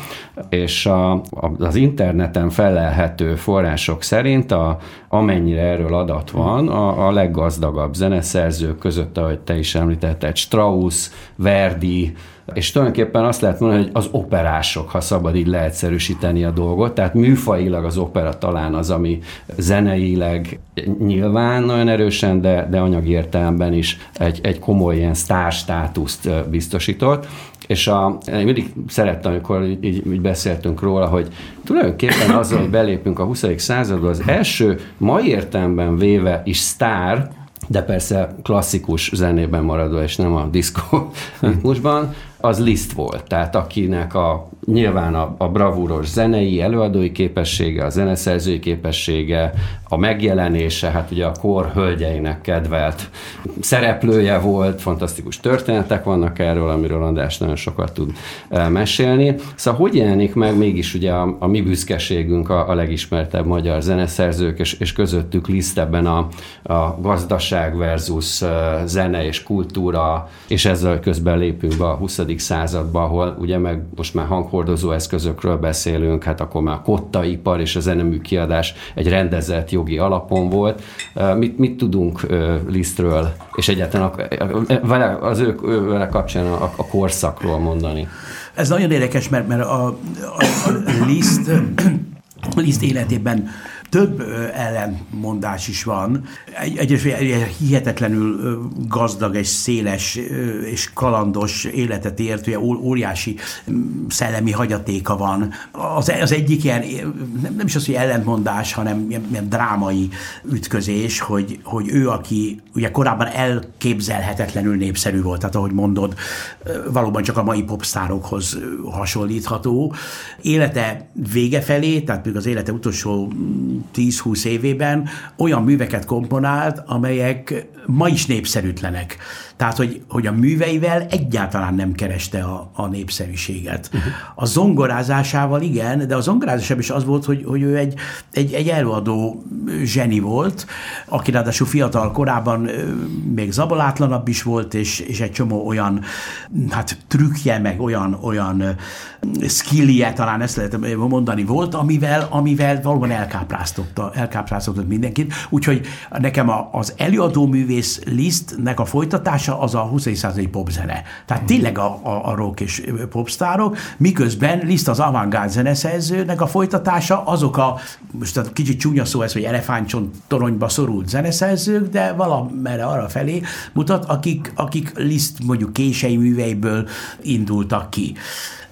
[SPEAKER 4] és a, a, az interneten felelhető források szerint, a, amennyire erről adat van, a, a leggazdagabb zeneszerzők között, ahogy te is említetted, Strauss, Verdi, és tulajdonképpen azt lehet mondani, hogy az operások, ha szabad így leegyszerűsíteni a dolgot, tehát műfajilag az opera talán az, ami zeneileg nyilván nagyon erősen, de, de anyagi értelemben is egy, egy komoly ilyen sztár státuszt biztosított. És a, én mindig szerettem, amikor így, így beszéltünk róla, hogy tulajdonképpen azzal, hogy belépünk a 20. századba, az első mai értelemben véve is sztár, de persze klasszikus zenében maradva, és nem a diszkó ritmusban, az Liszt volt, tehát akinek a nyilván a, a bravúros zenei, előadói képessége, a zeneszerzői képessége, a megjelenése, hát ugye a kor hölgyeinek kedvelt szereplője volt, fantasztikus történetek vannak erről, amiről András nagyon sokat tud eh, mesélni. Szóval hogy jelenik meg mégis ugye a, a mi büszkeségünk a, a legismertebb magyar zeneszerzők, és, és közöttük Liszt ebben a, a gazdaság versus eh, zene és kultúra, és ezzel közben lépünk be a 20 századba, ahol ugye meg most már hanghordozó eszközökről beszélünk, hát akkor már a kottaipar és a zenemű kiadás egy rendezett jogi alapon volt. Mit, mit tudunk Lisztről, és egyáltalán vele, az ő, vele kapcsán a, a korszakról mondani?
[SPEAKER 1] Ez nagyon érdekes, mert, mert a, a, a Liszt, Liszt életében több ellentmondás is van. Egy, egy hihetetlenül gazdag és széles és kalandos életet ért, ugye óriási szellemi hagyatéka van. Az, az egyik ilyen, nem, nem is az, hogy ellentmondás, hanem ilyen, ilyen drámai ütközés, hogy, hogy ő, aki ugye korábban elképzelhetetlenül népszerű volt, tehát ahogy mondod, valóban csak a mai popstárokhoz hasonlítható. Élete vége felé, tehát még az élete utolsó 10-20 évében olyan műveket komponált, amelyek ma is népszerűtlenek. Tehát, hogy, hogy a műveivel egyáltalán nem kereste a, a népszerűséget. A zongorázásával igen, de a zongorázásában is az volt, hogy, hogy ő egy, egy, egy előadó zseni volt, aki ráadásul fiatal korában még zabalátlanabb is volt, és, és egy csomó olyan hát trükkje, meg olyan, olyan skillje, talán ezt lehet mondani volt, amivel, amivel valóban elkápráztotta, elkápráztotta mindenkit. Úgyhogy nekem az előadó művész listnek a folytatása az a 20. századi popzene. Tehát tényleg a, a, a rock és popstárok, miközben Liszt az avantgárd zeneszerzőnek a folytatása, azok a, most a kicsit csúnya szó ez, hogy elefántcsont toronyba szorult zeneszerzők, de valamerre arra felé mutat, akik, akik Liszt mondjuk kései műveiből indultak ki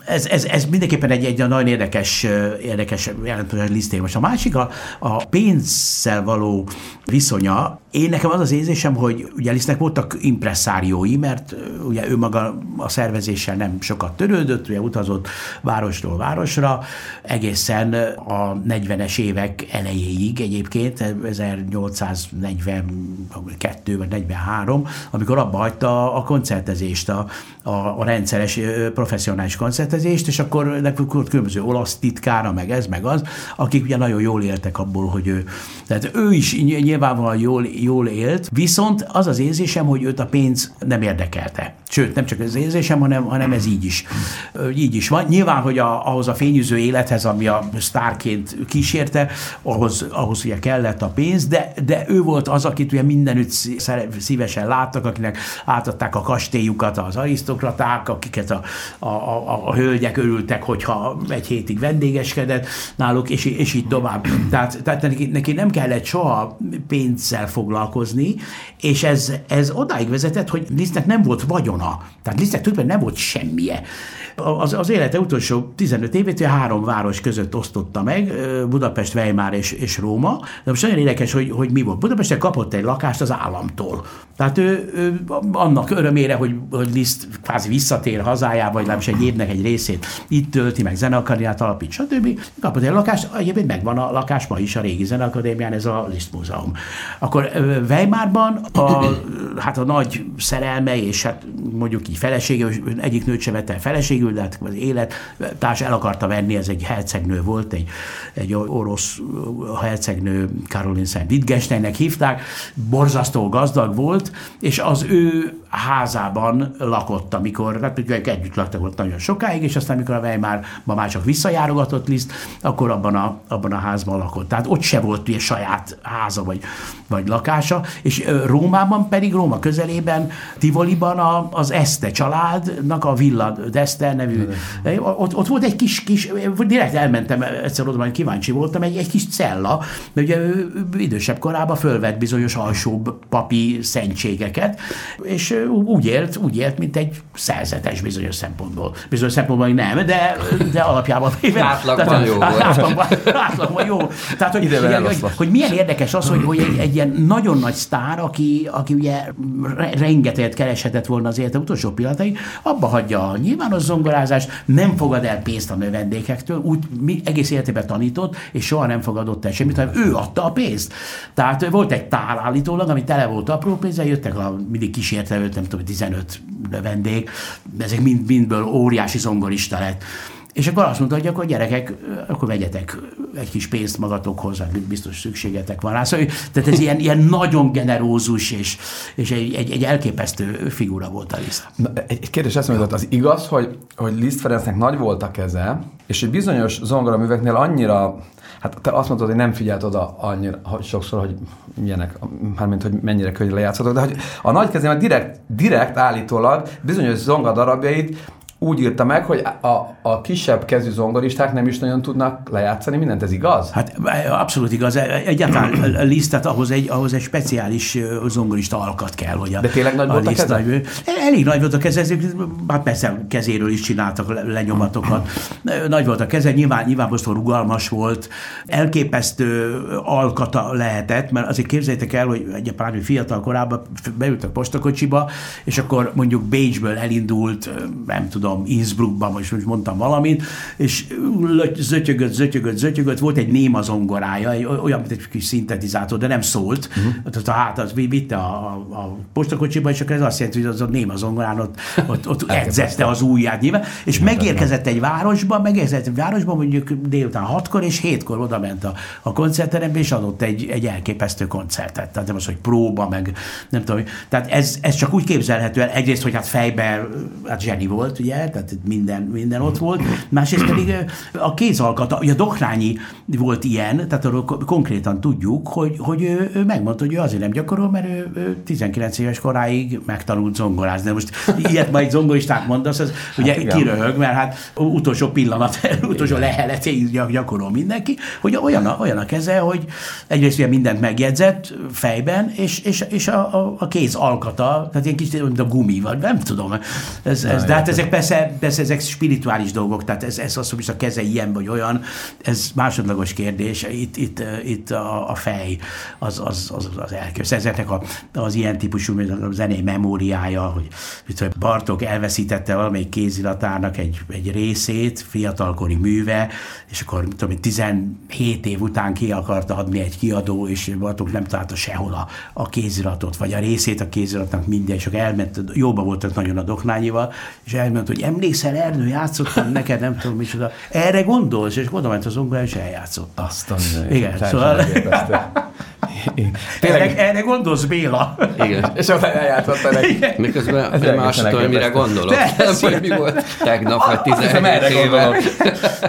[SPEAKER 1] ez, ez, ez mindenképpen egy, egy nagyon érdekes, érdekes jelentős liszté. Most a másik a, a pénzzel való viszonya. Én nekem az az érzésem, hogy ugye Lisztnek voltak impresszáriói, mert ugye ő maga a szervezéssel nem sokat törődött, ugye utazott városról városra, egészen a 40-es évek elejéig egyébként, 1842 vagy 43, amikor abba hagyta a koncertezést, a, a, a rendszeres professzionális koncertezést, és akkor nekünk volt különböző olasz titkára, meg ez, meg az, akik ugye nagyon jól éltek abból, hogy ő, tehát ő is nyilvánvalóan jól, jól élt, viszont az az érzésem, hogy őt a pénz nem érdekelte. Sőt, nem csak az érzésem, hanem, hanem ez így is. Így is van. Nyilván, hogy a, ahhoz a fényűző élethez, ami a sztárként kísérte, ahhoz, ahhoz ugye kellett a pénz, de, de ő volt az, akit ugye mindenütt szívesen láttak, akinek átadták a kastélyukat az arisztokraták, akiket a, a, a, a hölgyek örültek, hogyha egy hétig vendégeskedett náluk, és, és így tovább. Tehát, tehát neki, neki nem kellett soha pénzzel foglalkozni, és ez, ez odáig vezetett, hogy Lisztnek nem volt vagyona. Tehát Lisztnek tulajdonképpen nem volt semmije. Az, az élete utolsó 15 évét három város között osztotta meg, Budapest, Weimar és, és Róma. De most nagyon érdekes, hogy, hogy mi volt. Budapesten kapott egy lakást az államtól. Tehát ő, ő annak örömére, hogy, hogy Liszt kvázi visszatér hazájába, vagy legalábbis egy évnek egy részét itt tölti, meg zeneakadémiát alapít, stb. Kapott egy lakást, egyébként megvan a lakás ma is a régi zeneakadémián, ez a Liszt Múzeum. Akkor Weimarban a, hát a nagy szerelme, és hát mondjuk így felesége, egyik nőt se vette feleségül, küldett, az élet, társ el akarta venni, ez egy hercegnő volt, egy, egy orosz hercegnő, Karolin Szent Wittgensteinnek hívták, borzasztó gazdag volt, és az ő házában lakott, amikor, hát együtt laktak ott nagyon sokáig, és aztán, amikor a Weimarban már csak visszajárogatott Liszt, akkor abban a, abban a házban lakott. Tehát ott se volt ugye saját háza vagy, vagy lakása, és Rómában pedig, Róma közelében, Tivoliban a, az Este családnak a Villa d'Este nevű, ott, ott volt egy kis, kis, direkt elmentem egyszer oda, kíváncsi voltam, egy, egy kis cella, de ugye ő idősebb korában fölvett bizonyos alsóbb papi szentségeket, és úgy élt, úgy élt, mint egy szerzetes bizonyos szempontból. Bizonyos szempontból nem, de, de alapjában véve.
[SPEAKER 4] Átlagban tehát, jó volt.
[SPEAKER 1] Átlagban, jó. Tehát, hogy, Ide ugye, hogy, hogy, milyen érdekes az, hogy, hogy egy, egy ilyen nagyon nagy sztár, aki, aki ugye rengeteget kereshetett volna az élete utolsó pillanatai, abba hagyja a nyilvános zongorázást, nem fogad el pénzt a növendékektől, úgy mi egész életében tanított, és soha nem fogadott el semmit, hanem ő adta a pénzt. Tehát volt egy tál ami tele volt apró pénzzel, jöttek a mindig kísértelő 15, nem tudom, 15 vendég, ezek mind, mindből óriási zongorista lett. És akkor azt mondta, hogy akkor gyerekek, akkor vegyetek egy kis pénzt magatokhoz, hát biztos szükségetek van rá. Szóval, tehát ez ilyen, ilyen nagyon generózus és, és egy, egy, egy elképesztő figura volt a Liszt.
[SPEAKER 3] Na, egy, egy kérdés eszembe jutott, az igaz, hogy, hogy Liszt Ferencnek nagy volt a keze, és egy bizonyos zongoraműveknél annyira Hát te azt mondtad, hogy nem figyelt oda annyira hogy sokszor, hogy milyenek, mármint, hogy mennyire könnyű lejátszhatok, de hogy a nagy kezében direkt, direkt állítólag bizonyos zongadarabjait úgy írta meg, hogy a, a kisebb kezű zongoristák nem is nagyon tudnak lejátszani mindent, ez igaz?
[SPEAKER 1] Hát abszolút igaz. Egyáltalán a lisztet ahhoz egy, ahhoz egy speciális zongorista alkat kell, hogy a,
[SPEAKER 3] De tényleg nagy a volt a keze? Nagy,
[SPEAKER 1] elég nagy volt a keze, hát persze kezéről is csináltak lenyomatokat. Nagy volt a keze, nyilván, nyilván most rugalmas volt, elképesztő alkata lehetett, mert azért képzeljétek el, hogy egy pár fiatal korában beültek postakocsiba, és akkor mondjuk Bécsből elindult, nem tudom, tudom, Innsbruckban, most, most mondtam valamit, és zötyögött, zötyögött, zötyögött, volt egy néma zongorája, egy, olyan, mint egy kis szintetizátor, de nem szólt, uh-huh. tehát a hát az vitte a, a, a postakocsiba, és akkor ez azt jelenti, hogy az a néma zongorán ott, ott, ott edzette az ujját nyilván, és megérkezett egy városba, megérkezett egy városba mondjuk délután hatkor, és hétkor oda ment a, a koncertterembe, és adott egy, egy elképesztő koncertet. Tehát nem az, hogy próba, meg nem tudom. Tehát ez, ez csak úgy képzelhető el, egyrészt, hogy hát fejben hát zseni volt, ugye, tehát minden, minden ott volt. Másrészt pedig a kézalkata, ugye a Doknányi volt ilyen, tehát arról konkrétan tudjuk, hogy, hogy ő, ő megmondta, hogy ő azért nem gyakorol, mert ő, ő 19 éves koráig megtanult zongorázni. De most ilyet majd zongoristát mondasz, az hát ugye igen. kiröhög, mert hát utolsó pillanat, utolsó leheletét gyakorol mindenki, hogy olyan a, olyan a keze, hogy egyrészt ugye mindent megjegyzett fejben, és, és, és a, a, a kéz alkata, tehát ilyen kis, mint a gumi, vagy nem tudom. Ez, ez, de hát ezek persze persze, persze ezek spirituális dolgok, tehát ez, ez az, hogy a keze ilyen vagy olyan, ez másodlagos kérdés. Itt, itt, itt a, a fej az, az, az, az elkösz. Ezeknek a, az ilyen típusú a zenei memóriája, hogy hogy Bartok elveszítette valamelyik kéziratának egy, egy részét, fiatalkori műve, és akkor tudom, 17 év után ki akarta adni egy kiadó, és Bartók nem találta sehol a, a kéziratot, vagy a részét a kéziratnak minden, és akkor elment, jóba voltak nagyon a Doknányival, és elment, hogy emlékszel, Ernő, játszottam neked, nem tudom micsoda. Erre gondolsz, és oda ment az ongora, és eljátszott.
[SPEAKER 3] Azt a
[SPEAKER 1] Igen, szóval... Tényleg... Erre, erre gondolsz, Béla?
[SPEAKER 3] Igen. És ott eljátszotta neki.
[SPEAKER 4] Miközben én már sem tudom, mire gondolok. Hogy mi volt tegnap, vagy 17
[SPEAKER 3] éve.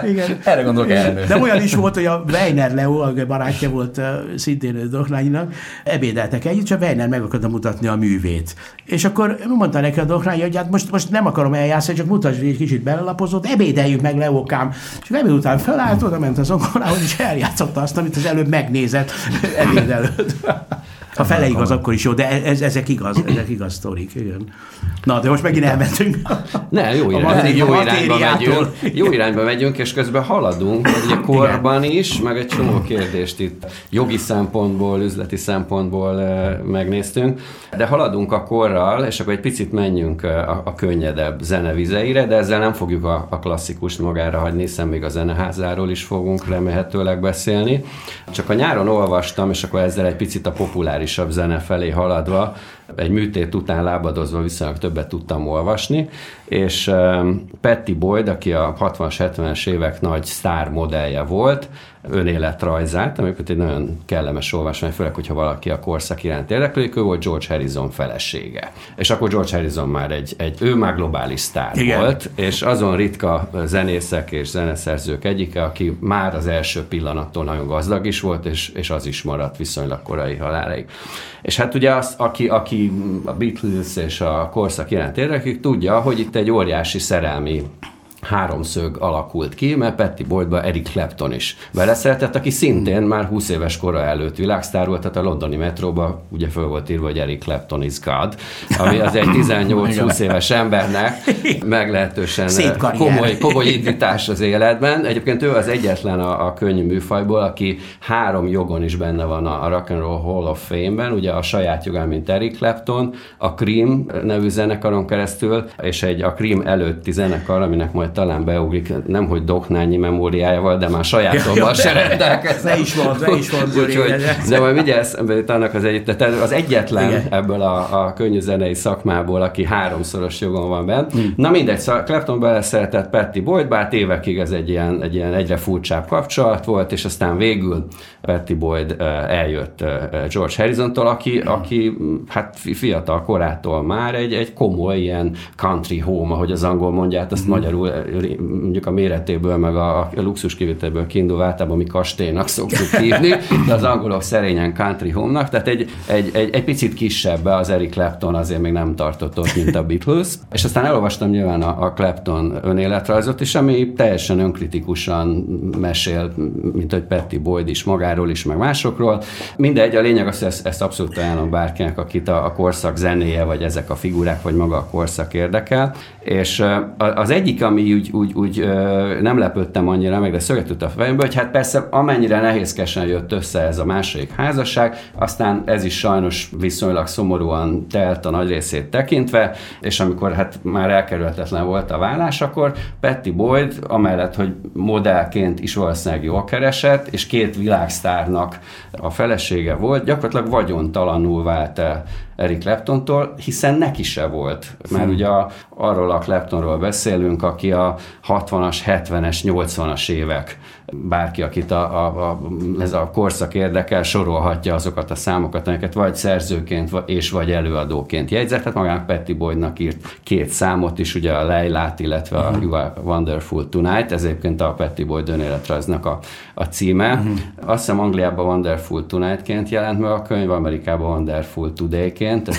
[SPEAKER 3] Igen. Erre gondolok elnő.
[SPEAKER 1] De olyan is volt, hogy a Weiner Leo, a barátja volt szintén Doknányinak, ebédeltek együtt, csak Weiner meg akarta mutatni a művét. És akkor mondta neki a Doknányi, hogy hát most, most nem akarom eljátszani, csak mutasd, egy kicsit belelapozott, ebédeljük meg Leókám. És ebéd után felállt, oda ment az onkorához, és eljátszotta azt, amit az előbb megnézett ebéd előtt. Ha fele igaz, akkor is jó, de ez, ezek igaz, ezek igaz sztorik, igen. Na, de most megint elmentünk.
[SPEAKER 4] Ne, jó, irány, jó irányba megyünk. Jó irányba megyünk, és közben haladunk, ugye korban is, meg egy csomó kérdést itt jogi szempontból, üzleti szempontból eh, megnéztünk, de haladunk a korral, és akkor egy picit menjünk eh, a, a könnyedebb zenevizeire, de ezzel nem fogjuk a, a klasszikust magára hagyni, hiszen még a zeneházáról is fogunk remélhetőleg beszélni. Csak a nyáron olvastam, és akkor ezzel egy picit a populárisabb zene felé haladva, egy műtét után lábadozva viszonylag többet tudtam olvasni, és um, Petty Boyd, aki a 60-as, 70-es évek nagy sztár modellje volt, önéletrajzát, ami egy nagyon kellemes olvasmány, főleg, hogyha valaki a korszak iránt érdeklődik, ő volt George Harrison felesége. És akkor George Harrison már egy, egy ő már globális sztár Igen. volt, és azon ritka zenészek és zeneszerzők egyike, aki már az első pillanattól nagyon gazdag is volt, és, és az is maradt viszonylag korai haláláig. És hát ugye az, aki, aki a Beatles és a korszak iránt érdeklődik, tudja, hogy itt egy óriási szerelmi háromszög alakult ki, mert Petty Boydba Eric Clapton is beleszeretett, aki szintén már 20 éves kora előtt világsztár volt, tehát a londoni metróba ugye föl volt írva, hogy Eric Clapton is God, ami az egy 18-20 éves embernek meglehetősen komoly, komoly indítás az életben. Egyébként ő az egyetlen a, a könnyű műfajból, aki három jogon is benne van a, a Rock and Roll Hall of Fame-ben, ugye a saját jogán, mint Eric Clapton, a Cream nevű zenekaron keresztül, és egy a Cream előtti zenekar, aminek majd majd talán beugrik, nem hogy Doknányi memóriájával, de már sajátommal se rendelkezem.
[SPEAKER 1] Ne is van, ne is van.
[SPEAKER 4] Úgyhogy, de majd mindjárt eszembe jut annak az, egy, tehát az egyetlen Igen. ebből a, a könnyű zenei szakmából, aki háromszoros jogon van bent. Hmm. Na mindegy, szóval Clapton beleszeretett Petty Boyd, bár évekig ez egy ilyen, egy ilyen egyre furcsább kapcsolat volt, és aztán végül Petty Boyd eljött George Harrison-tól, aki, aki hát fiatal korától már egy, egy komoly ilyen country home, ahogy az angol mondják, azt mm. magyarul mondjuk a méretéből, meg a luxus kivételből kiindulva általában mi kastélynak szoktuk hívni, de az angolok szerényen country home-nak, tehát egy, egy, egy, egy picit kisebb az Eric Clapton azért még nem tartott ott, mint a Beatles. És aztán elolvastam nyilván a, a Clapton önéletrajzot is, ami teljesen önkritikusan mesél, mint hogy Petty Boyd is magáról is, meg másokról. Mindegy, a lényeg az, hogy ezt, ezt abszolút ajánlom bárkinek, akit a, a korszak zenéje, vagy ezek a figurák, vagy maga a korszak érdekel. És az egyik, ami úgy, úgy, úgy nem lepődtem annyira meg, de szögetült a fejembe, hogy hát persze amennyire nehézkesen jött össze ez a második házasság, aztán ez is sajnos viszonylag szomorúan telt a nagy részét tekintve, és amikor hát már elkerülhetetlen volt a vállás, akkor Petty Boyd, amellett, hogy modellként is valószínűleg jól keresett, és két világsztárnak a felesége volt, gyakorlatilag vagyontalanul vált el Eric Claptontól, hiszen neki se volt. Mert hmm. ugye a, arról a Claptonról beszélünk, aki a 60-as, 70-es, 80-as évek bárki, akit a, a, a, ez a korszak érdekel, sorolhatja azokat a számokat, amiket vagy szerzőként és vagy előadóként jegyzett. Tehát magának Petty Boydnak írt két számot is, ugye a Leilát, illetve a uh-huh. You Are Wonderful Tonight, ez egyébként a Petty Boyd önéletrajznak a, a címe. Uh-huh. Azt hiszem Angliában Wonderful Tonight-ként jelent meg a könyv, Amerikában Wonderful Today-ként.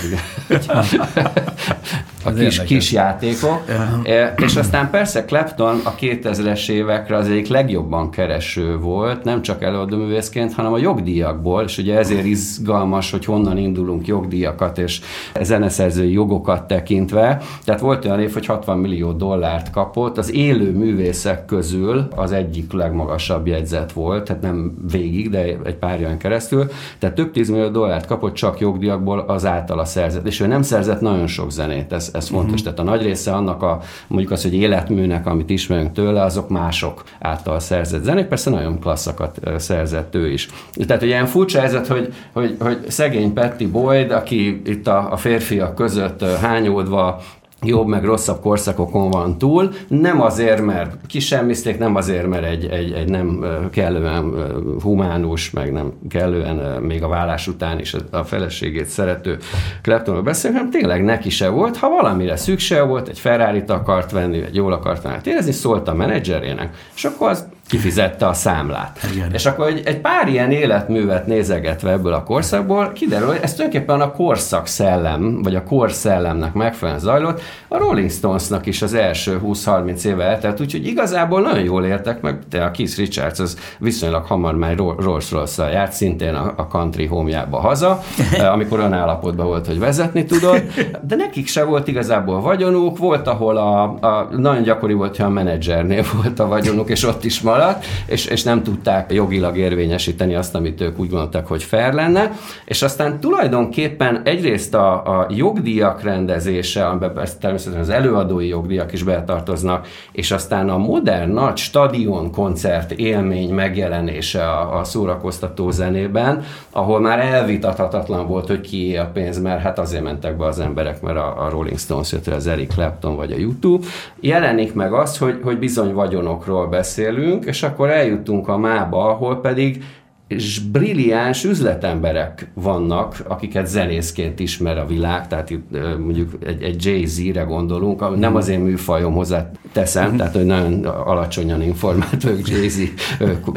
[SPEAKER 4] a kis, kis játékok. Uh-huh. És aztán persze Clapton a 2000-es évekre az egyik legjobban kereső volt, nem csak előadóművészként, hanem a jogdíjakból, és ugye ezért izgalmas, hogy honnan indulunk jogdíjakat és zeneszerzői jogokat tekintve. Tehát volt olyan év, hogy 60 millió dollárt kapott, az élő művészek közül az egyik legmagasabb jegyzet volt, tehát nem végig, de egy pár olyan keresztül, tehát több tízmillió dollárt kapott csak jogdíjakból az általa szerzett, és ő nem szerzett nagyon sok zenét, ez, ez fontos. Uh-huh. Tehát a nagy része annak a, mondjuk az, hogy életműnek, amit ismerünk tőle, azok mások által szerzett zenék, persze nagyon klasszakat szerzett ő is. Tehát ugye ilyen furcsa helyzet, hogy, hogy, hogy szegény Petty Boyd, aki itt a, a férfiak között hányódva jobb meg rosszabb korszakokon van túl, nem azért, mert kisemmiszték, nem azért, mert egy, egy, egy nem kellően humánus, meg nem kellően még a vállás után is a feleségét szerető Kleptonról beszélünk, hanem tényleg neki se volt. Ha valamire szüksége volt, egy ferrari akart venni, egy jól akart venni, érezni, szólt a menedzserének, és akkor az kifizette a számlát. Igen. És akkor egy, egy pár ilyen életművet nézegetve ebből a korszakból kiderül, hogy ez tulajdonképpen a korszak szellem, vagy a korszellemnek megfelelően zajlott. A Rolling Stonesnak is az első 20-30 éve eltelt, úgyhogy igazából nagyon jól értek meg, de a Keith Richards az viszonylag hamar már rolls royce járt, szintén a, a country homejába haza, eh, amikor olyan állapotban volt, hogy vezetni tudott, de nekik se volt igazából vagyonuk, volt, ahol a, a nagyon gyakori volt, hogy a menedzsernél volt a vagyonuk, és ott is maradt, alatt, és, és nem tudták jogilag érvényesíteni azt, amit ők úgy gondoltak, hogy fair lenne, és aztán tulajdonképpen egyrészt a, a jogdíjak rendezése, amiben természetesen az előadói jogdíjak is betartoznak, és aztán a modern nagy stadion koncert élmény megjelenése a, a szórakoztató zenében, ahol már elvitathatatlan volt, hogy ki a pénz, mert hát azért mentek be az emberek, mert a, a Rolling Stones jött az Eric Clapton vagy a YouTube. Jelenik meg az, hogy, hogy bizony vagyonokról beszélünk, és akkor eljutunk a mába, ahol pedig és brilliáns üzletemberek vannak, akiket zenészként ismer a világ, tehát itt mondjuk egy, egy Jay-Z-re gondolunk, nem az én műfajom hozzá teszem, mm-hmm. tehát hogy nagyon alacsonyan informált vagyok Jay-Z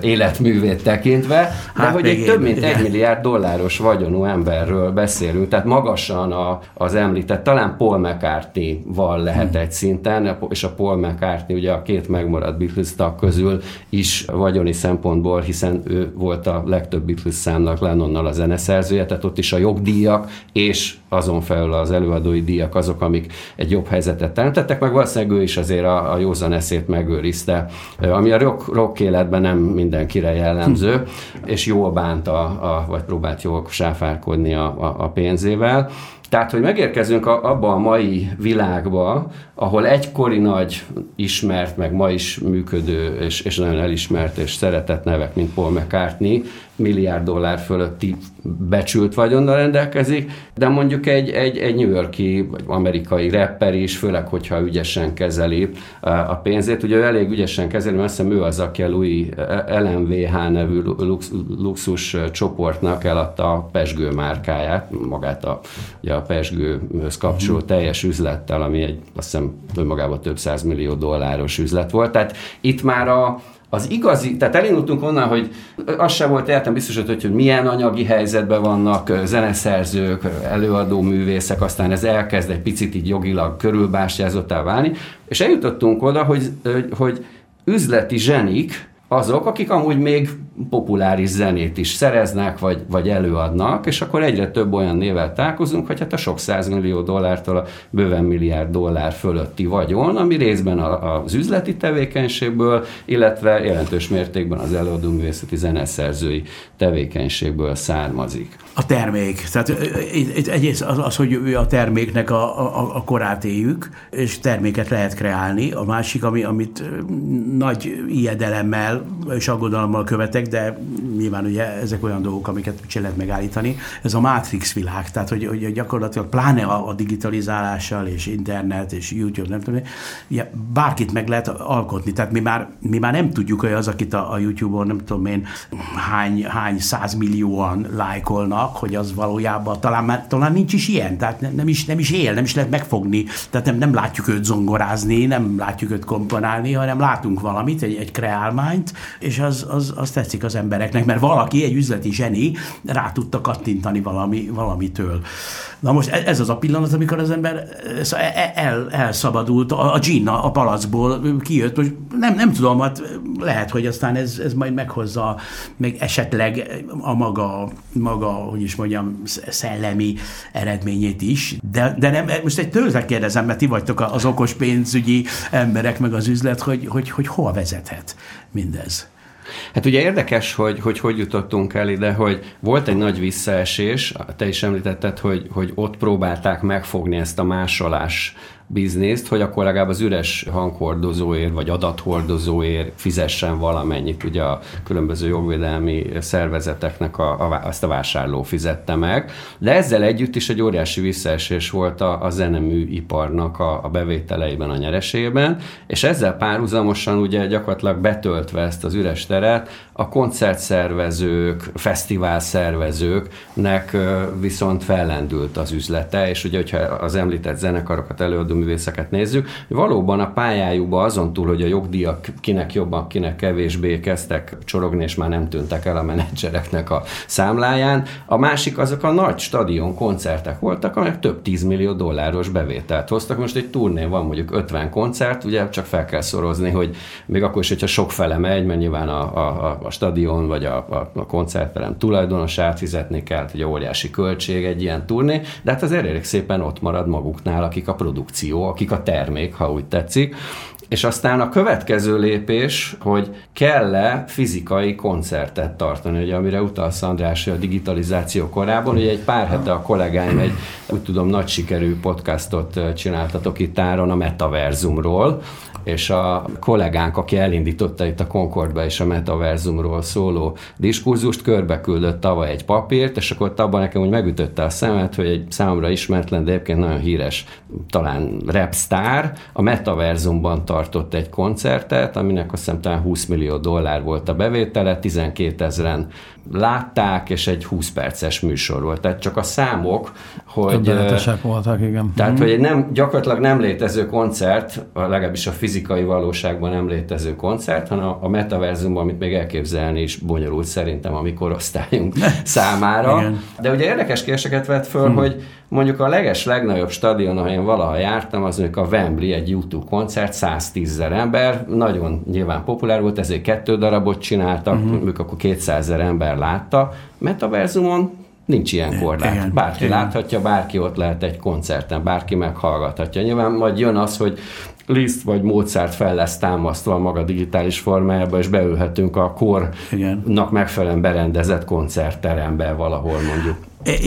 [SPEAKER 4] életművét tekintve, de hát hogy egy több mint egy milliárd dolláros vagyonú emberről beszélünk, tehát magasan a, az említett, talán Paul McCartney-val lehet mm. egy szinten, és a Paul McCartney ugye a két megmaradt Beatles tag közül is vagyoni szempontból, hiszen ő volt a legtöbb Beatles számnak Lennonnal a zeneszerzője, tehát ott is a jogdíjak és azon felül az előadói díjak azok, amik egy jobb helyzetet teremtettek, meg valószínűleg ő is azért a, a józan eszét megőrizte, ami a rock, rock életben nem mindenkire jellemző, és jól bánt, a, a, vagy próbált jól sáfárkodni a, a, a pénzével. Tehát, hogy megérkezünk abba a mai világba, ahol egykori nagy ismert, meg ma is működő, és, és nagyon elismert és szeretett nevek, mint Paul McCartney, milliárd dollár fölötti becsült vagyonnal rendelkezik, de mondjuk egy, egy, egy New Yorki vagy amerikai rapper is, főleg, hogyha ügyesen kezeli a pénzét. Ugye ő elég ügyesen kezeli, mert azt hiszem ő az, aki a Louis LMVH nevű lux, luxus csoportnak eladta a Pesgő márkáját, magát a, ugye a Pesgőhöz kapcsoló mhm. teljes üzlettel, ami egy azt hiszem önmagában több millió dolláros üzlet volt. Tehát itt már a, az igazi, tehát elindultunk onnan, hogy az sem volt értem biztos, hogy, hogy milyen anyagi helyzetben vannak zeneszerzők, előadó művészek, aztán ez elkezd egy picit így jogilag körülbástyázottá válni, és eljutottunk oda, hogy, hogy üzleti zsenik, azok, akik amúgy még populáris zenét is szereznek, vagy, vagy előadnak, és akkor egyre több olyan nével találkozunk, hogy hát a sok százmillió dollártól a bőven milliárd dollár fölötti vagyon, ami részben az üzleti tevékenységből, illetve jelentős mértékben az előadó művészeti zeneszerzői tevékenységből származik.
[SPEAKER 1] A termék. Tehát egyrészt az, az, hogy a terméknek a, a, a korát éljük, és terméket lehet kreálni. A másik, ami, amit nagy ijedelemmel és aggodalommal követek, de nyilván ugye ezek olyan dolgok, amiket se lehet megállítani. Ez a Matrix világ, tehát hogy, hogy gyakorlatilag pláne a, a digitalizálással és internet és YouTube, nem tudom, ugye, bárkit meg lehet alkotni. Tehát mi már, mi már nem tudjuk, hogy az, akit a, a YouTube-on nem tudom én hány, hány százmillióan lájkolnak, hogy az valójában talán, már, talán nincs is ilyen, tehát nem, nem, is, nem is él, nem is lehet megfogni, tehát nem, nem látjuk őt zongorázni, nem látjuk őt komponálni, hanem látunk valamit, egy, egy kreálmányt, ment, és az, az, az tetszik az embereknek, mert valaki, egy üzleti zseni rá tudta kattintani valami, valamitől. Na most e, ez az a pillanat, amikor az ember e, e, el, elszabadult, a, a gin a palacból kijött, most nem, nem tudom, hát lehet, hogy aztán ez, ez majd meghozza meg esetleg a maga, maga, hogy is mondjam, szellemi eredményét is, de, de nem, most egy tőletek kérdezem, mert ti vagytok az okos pénzügyi emberek, meg az üzlet, hogy, hogy, hogy hol vezethet mindez?
[SPEAKER 4] Hát ugye érdekes, hogy, hogy hogy jutottunk el ide, hogy volt egy nagy visszaesés, te is említetted, hogy, hogy ott próbálták megfogni ezt a másolás bizniszt, hogy akkor legalább az üres hanghordozóért vagy adathordozóért fizessen valamennyit, ugye a különböző jogvédelmi szervezeteknek a, a, azt a vásárló fizette meg. De ezzel együtt is egy óriási visszaesés volt a, a zeneműiparnak a, a bevételeiben, a nyeresében, és ezzel párhuzamosan ugye gyakorlatilag betöltve ezt az üres teret, a koncertszervezők, fesztiválszervezőknek viszont fellendült az üzlete, és ugye, hogyha az említett zenekarokat, előadóművészeket nézzük, valóban a pályájukban azon túl, hogy a jogdíjak kinek jobban, kinek kevésbé kezdtek csorogni, és már nem tűntek el a menedzsereknek a számláján. A másik azok a nagy stadion koncertek voltak, amelyek több tízmillió dolláros bevételt hoztak. Most egy turnén van mondjuk 50 koncert, ugye csak fel kell szorozni, hogy még akkor is, hogyha sok fele megy, mert nyilván a, a, a stadion vagy a, a, a koncertterem tulajdonosát fizetni kell, hogy óriási költség egy ilyen turné, de hát az elég szépen ott marad maguknál, akik a produkció, akik a termék, ha úgy tetszik. És aztán a következő lépés, hogy kell-e fizikai koncertet tartani, ugye, amire utalsz András, a digitalizáció korában. Ugye egy pár hete a kollégáim egy, úgy tudom, nagy sikerű podcastot csináltatok itt áron a metaverzumról, és a kollégánk, aki elindította itt a Concordba és a metaverzumról szóló diskurzust, körbe küldött tavaly egy papírt, és akkor abban nekem úgy megütötte a szemet, hogy egy számomra ismeretlen, de egyébként nagyon híres, talán rapstar a metaverzumban tartott egy koncertet, aminek azt hiszem talán 20 millió dollár volt a bevétele, 12 ezeren látták, és egy 20 perces műsor volt. Tehát csak a számok, hogy...
[SPEAKER 3] Voltak, igen.
[SPEAKER 4] Tehát, mm. hogy egy nem, gyakorlatilag nem létező koncert, legalábbis a fizikai valóságban nem létező koncert, hanem a metaverzumban, amit még elképzelni is bonyolult szerintem a mi korosztályunk számára. Igen. De ugye érdekes kérdéseket vett föl, mm. hogy mondjuk a leges legnagyobb stadion, ahol én valaha jártam, az a Wembley, egy YouTube koncert, 110 ezer ember, nagyon nyilván populár volt, ezért kettő darabot csináltak, uh-huh. mondjuk akkor 200 ezer ember látta. Metaverzumon Nincs ilyen korlát. Igen, bárki igen. láthatja, bárki ott lehet egy koncerten, bárki meghallgathatja. Nyilván majd jön az, hogy Liszt vagy Mozart fel lesz támasztva a maga digitális formájába, és beülhetünk a kornak megfelelően berendezett koncertterembe valahol mondjuk.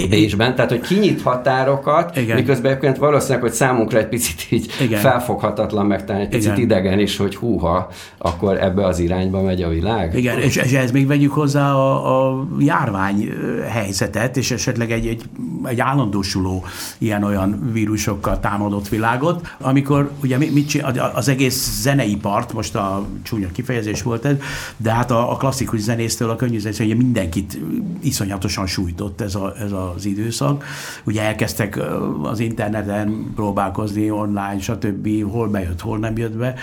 [SPEAKER 4] Bécsben, tehát hogy kinyit határokat, Igen. miközben egyébként valószínűleg, hogy számunkra egy picit így Igen. felfoghatatlan, talán egy picit Igen. idegen is, hogy húha, akkor ebbe az irányba megy a világ.
[SPEAKER 1] Igen, és, és ez még vegyük hozzá a, a járvány helyzetet, és esetleg egy, egy, egy állandósuló ilyen-olyan vírusokkal támadott világot, amikor ugye mit csinál, az egész zeneipart, most a csúnya kifejezés volt ez, de hát a, a klasszikus zenésztől a könnyű zenésztől, mindenkit iszonyatosan sújtott ez a, ez az időszak. Ugye elkezdtek az interneten próbálkozni online, stb. hol bejött, hol nem jött be,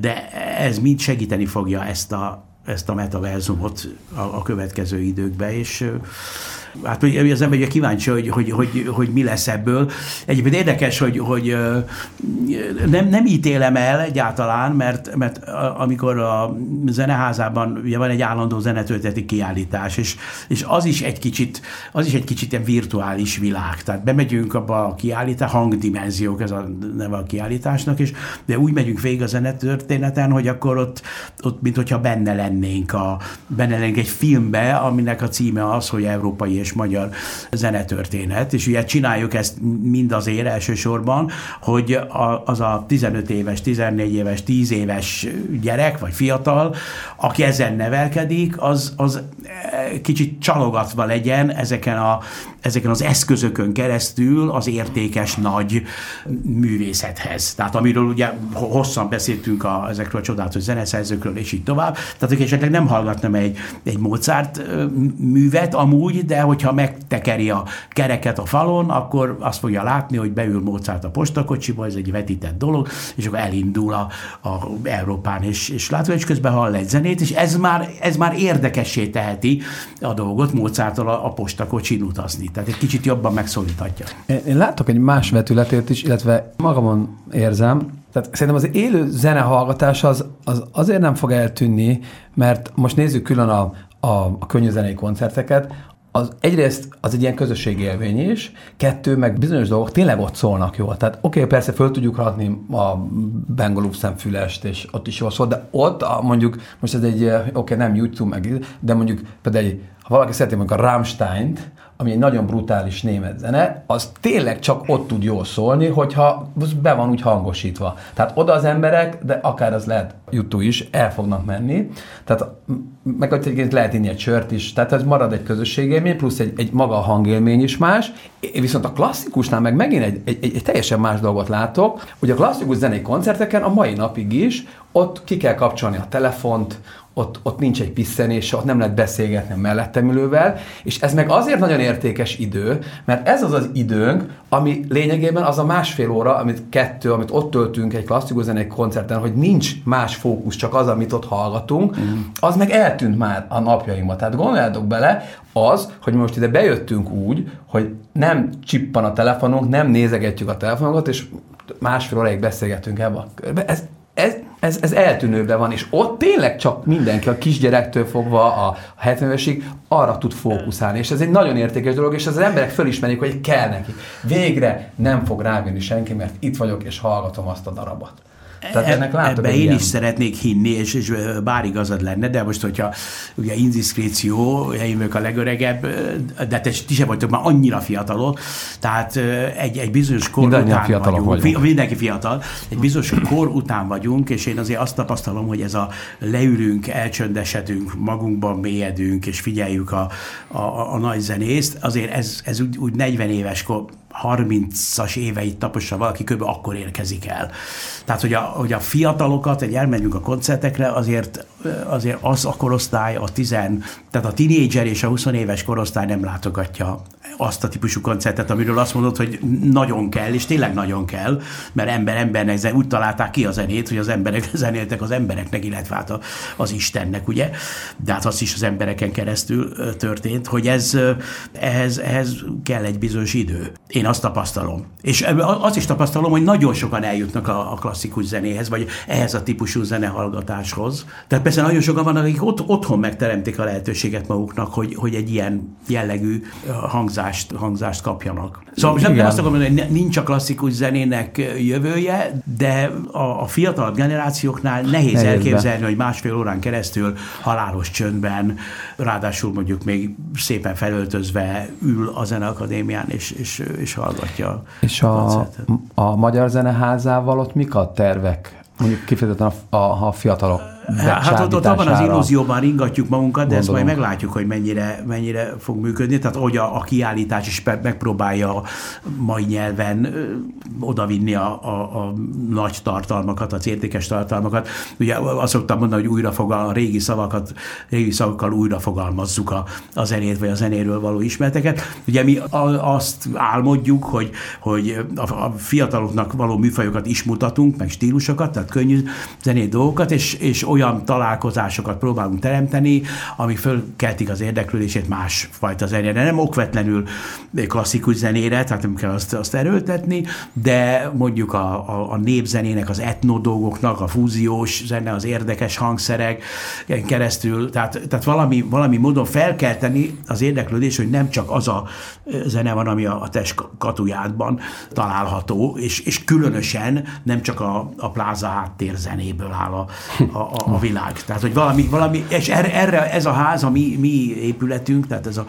[SPEAKER 1] de ez mind segíteni fogja ezt a, ezt a metaverzumot a, a következő időkbe, és hát az ember ugye kíváncsi, hogy, hogy, hogy, hogy mi lesz ebből. Egyébként érdekes, hogy, hogy nem, nem ítélem el egyáltalán, mert, mert amikor a zeneházában ugye van egy állandó zenetölteti kiállítás, és, és az is egy kicsit, az is egy kicsit ilyen virtuális világ. Tehát bemegyünk abba a kiállítás, hangdimenziók, ez a neve a kiállításnak, és de úgy megyünk végig a zenetörténeten, hogy akkor ott, ott mint hogyha benne lennénk, a, benne lennénk egy filmbe, aminek a címe az, hogy Európai és magyar zenetörténet, és ugye csináljuk ezt mind azért elsősorban, hogy a, az a 15 éves, 14 éves, 10 éves gyerek, vagy fiatal, aki ezen nevelkedik, az, az kicsit csalogatva legyen ezeken, a, ezeken az eszközökön keresztül az értékes nagy művészethez. Tehát amiről ugye hosszan beszéltünk a, ezekről a csodálatos zeneszerzőkről, és így tovább. Tehát hogy esetleg nem hallgatnám egy, egy Mozart művet amúgy, de hogyha megtekeri a kereket a falon, akkor azt fogja látni, hogy beül Mozart a postakocsiba, ez egy vetített dolog, és akkor elindul a, a Európán, és, és látva, és közben hall egy zenét, és ez már, ez már érdekessé teheti a dolgot Mozarttal a, a postakocsin utazni. Tehát egy kicsit jobban megszólíthatja.
[SPEAKER 3] Én, én látok egy más vetületét is, illetve magamon érzem, tehát szerintem az élő zenehallgatás az, az azért nem fog eltűnni, mert most nézzük külön a, a, a könnyű zenei koncerteket, az egyrészt az egy ilyen közösségi élmény is, kettő, meg bizonyos dolgok tényleg ott szólnak jól. Tehát oké, okay, persze föl tudjuk rakni a Bengolú szemfülest, és ott is jól szól, de ott a, mondjuk, most ez egy, oké, okay, nem YouTube, meg, de mondjuk például ha valaki szereti mondjuk a Rammstein-t, ami egy nagyon brutális német zene, az tényleg csak ott tud jól szólni, hogyha be van úgy hangosítva. Tehát oda az emberek, de akár az lehet YouTube is, el fognak menni. Tehát meg egyébként lehet inni egy sört is, tehát ez marad egy közösségélmény, plusz egy, egy maga a hangélmény is más. Viszont a klasszikusnál meg megint egy, egy, egy, egy teljesen más dolgot látok, hogy a klasszikus zenei koncerteken a mai napig is ott ki kell kapcsolni a telefont, ott, ott nincs egy pisszenés, ott nem lehet beszélgetni a mellettem ülővel, és ez meg azért nagyon értékes idő, mert ez az az időnk, ami lényegében az a másfél óra, amit kettő, amit ott töltünk egy klasszikus zenei koncerten, hogy nincs más fókusz, csak az, amit ott hallgatunk, mm. az meg eltűnt már a napjainkban. Tehát gondoljátok bele, az, hogy most ide bejöttünk úgy, hogy nem csippan a telefonunk, nem nézegetjük a telefonokat, és másfél óráig beszélgetünk ebbe a körbe. Ez, ez, ez, ez eltűnőben van, és ott tényleg csak mindenki, a kisgyerektől fogva a 70-esig arra tud fókuszálni, és ez egy nagyon értékes dolog, és az emberek fölismerik, hogy kell neki. Végre nem fog rávenni senki, mert itt vagyok, és hallgatom azt a darabot.
[SPEAKER 1] Tehát ennek látom Ebbe én ilyen... is szeretnék hinni, és, és bár igazad lenne, de most, hogyha ugye indiszkréció, én vagyok a legöregebb, de te ti sem vagytok már annyira fiatalok, tehát egy, egy bizonyos kor Mindannyian után
[SPEAKER 3] fiatalok vagyunk.
[SPEAKER 1] vagyunk. Mindenki fiatal. Egy bizonyos kor után vagyunk, és én azért azt tapasztalom, hogy ez a leülünk, elcsöndesedünk, magunkban mélyedünk, és figyeljük a, a, a nagy zenészt, azért ez, ez úgy, úgy 40 éves kor, 30-as éveit tapossa valaki, kb. akkor érkezik el. Tehát, hogy a, hogy a fiatalokat, egy elmegyünk a koncertekre, azért, azért az a korosztály, a tizen, tehát a tinédzser és a 20 éves korosztály nem látogatja azt a típusú koncertet, amiről azt mondod, hogy nagyon kell, és tényleg nagyon kell, mert ember embernek úgy találták ki a zenét, hogy az emberek zenéltek az embereknek, illetve hát az Istennek, ugye? De hát az is az embereken keresztül történt, hogy ez, ehhez, ehhez kell egy bizonyos idő. Én azt tapasztalom. És azt is tapasztalom, hogy nagyon sokan eljutnak a, a klasszikus zenéhez, vagy ehhez a típusú zenehallgatáshoz. Tehát persze nagyon sokan vannak, akik ott, otthon megteremtik a lehetőséget maguknak, hogy, hogy egy ilyen jellegű hangzást, hangzást kapjanak. Szóval most nem azt akarom mondani, hogy nincs a klasszikus zenének jövője, de a, a fiatal generációknál nehéz, nehéz elképzelni, hogy másfél órán keresztül halálos csöndben, ráadásul mondjuk még szépen felöltözve ül a zeneakadémián, és, és, és hallgatja
[SPEAKER 3] És a, a, a Magyar Zeneházával ott mik a tervek? Mondjuk kifejezetten a, a, a fiatalok
[SPEAKER 1] Hát ott, ott abban az illúzióban ringatjuk magunkat, de ezt majd meglátjuk, hogy mennyire, mennyire fog működni. Tehát hogy a, a kiállítás is megpróbálja mai nyelven odavinni a, a, a nagy tartalmakat, az értékes tartalmakat. Ugye azt szoktam mondani, hogy újra fog a régi szavakat, régi szavakkal újra fogalmazzuk a, a zenét, vagy a zenéről való ismereteket. Ugye mi a, azt álmodjuk, hogy, hogy a, a fiataloknak való műfajokat is mutatunk, meg stílusokat, tehát könnyű zenét dolgokat, és, és olyan találkozásokat próbálunk teremteni, ami fölkeltik az érdeklődését másfajta zenére. Nem okvetlenül klasszikus zenére, tehát nem kell azt, azt erőltetni, de mondjuk a, a, a népzenének, az etno dolgoknak, a fúziós zene, az érdekes hangszerek keresztül, tehát, tehát valami, valami módon felkelteni az érdeklődés, hogy nem csak az a zene van, ami a, a test katujádban található, és, és különösen nem csak a, a pláza háttér zenéből áll a, a, a világ. Tehát, hogy valami, valami és erre, erre ez a ház, a mi, mi épületünk, tehát ez a,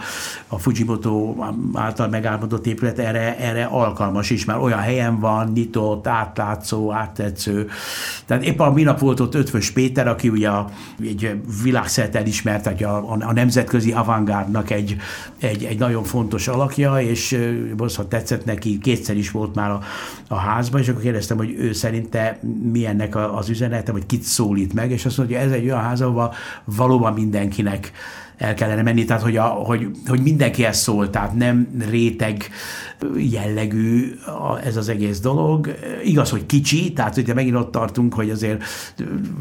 [SPEAKER 1] a Fujimoto által megálmodott épület erre, erre alkalmas is, mert olyan helyen van, nyitott, átlátszó, áttetsző. Tehát éppen a minap volt ott Ötvös Péter, aki ugye a, egy világszerte elismert, hogy a, a nemzetközi avantgárdnak egy, egy, egy nagyon fontos alakja, és bosszat tetszett neki, kétszer is volt már a, a házban, és akkor kérdeztem, hogy ő szerinte mi ennek az üzenete, vagy kit szólít meg, és azt mondja, ez egy olyan ház, ahol valóban mindenkinek el kellene menni, tehát hogy, a, hogy, hogy mindenkihez szól, tehát nem réteg jellegű ez az egész dolog. Igaz, hogy kicsi, tehát ugye megint ott tartunk, hogy azért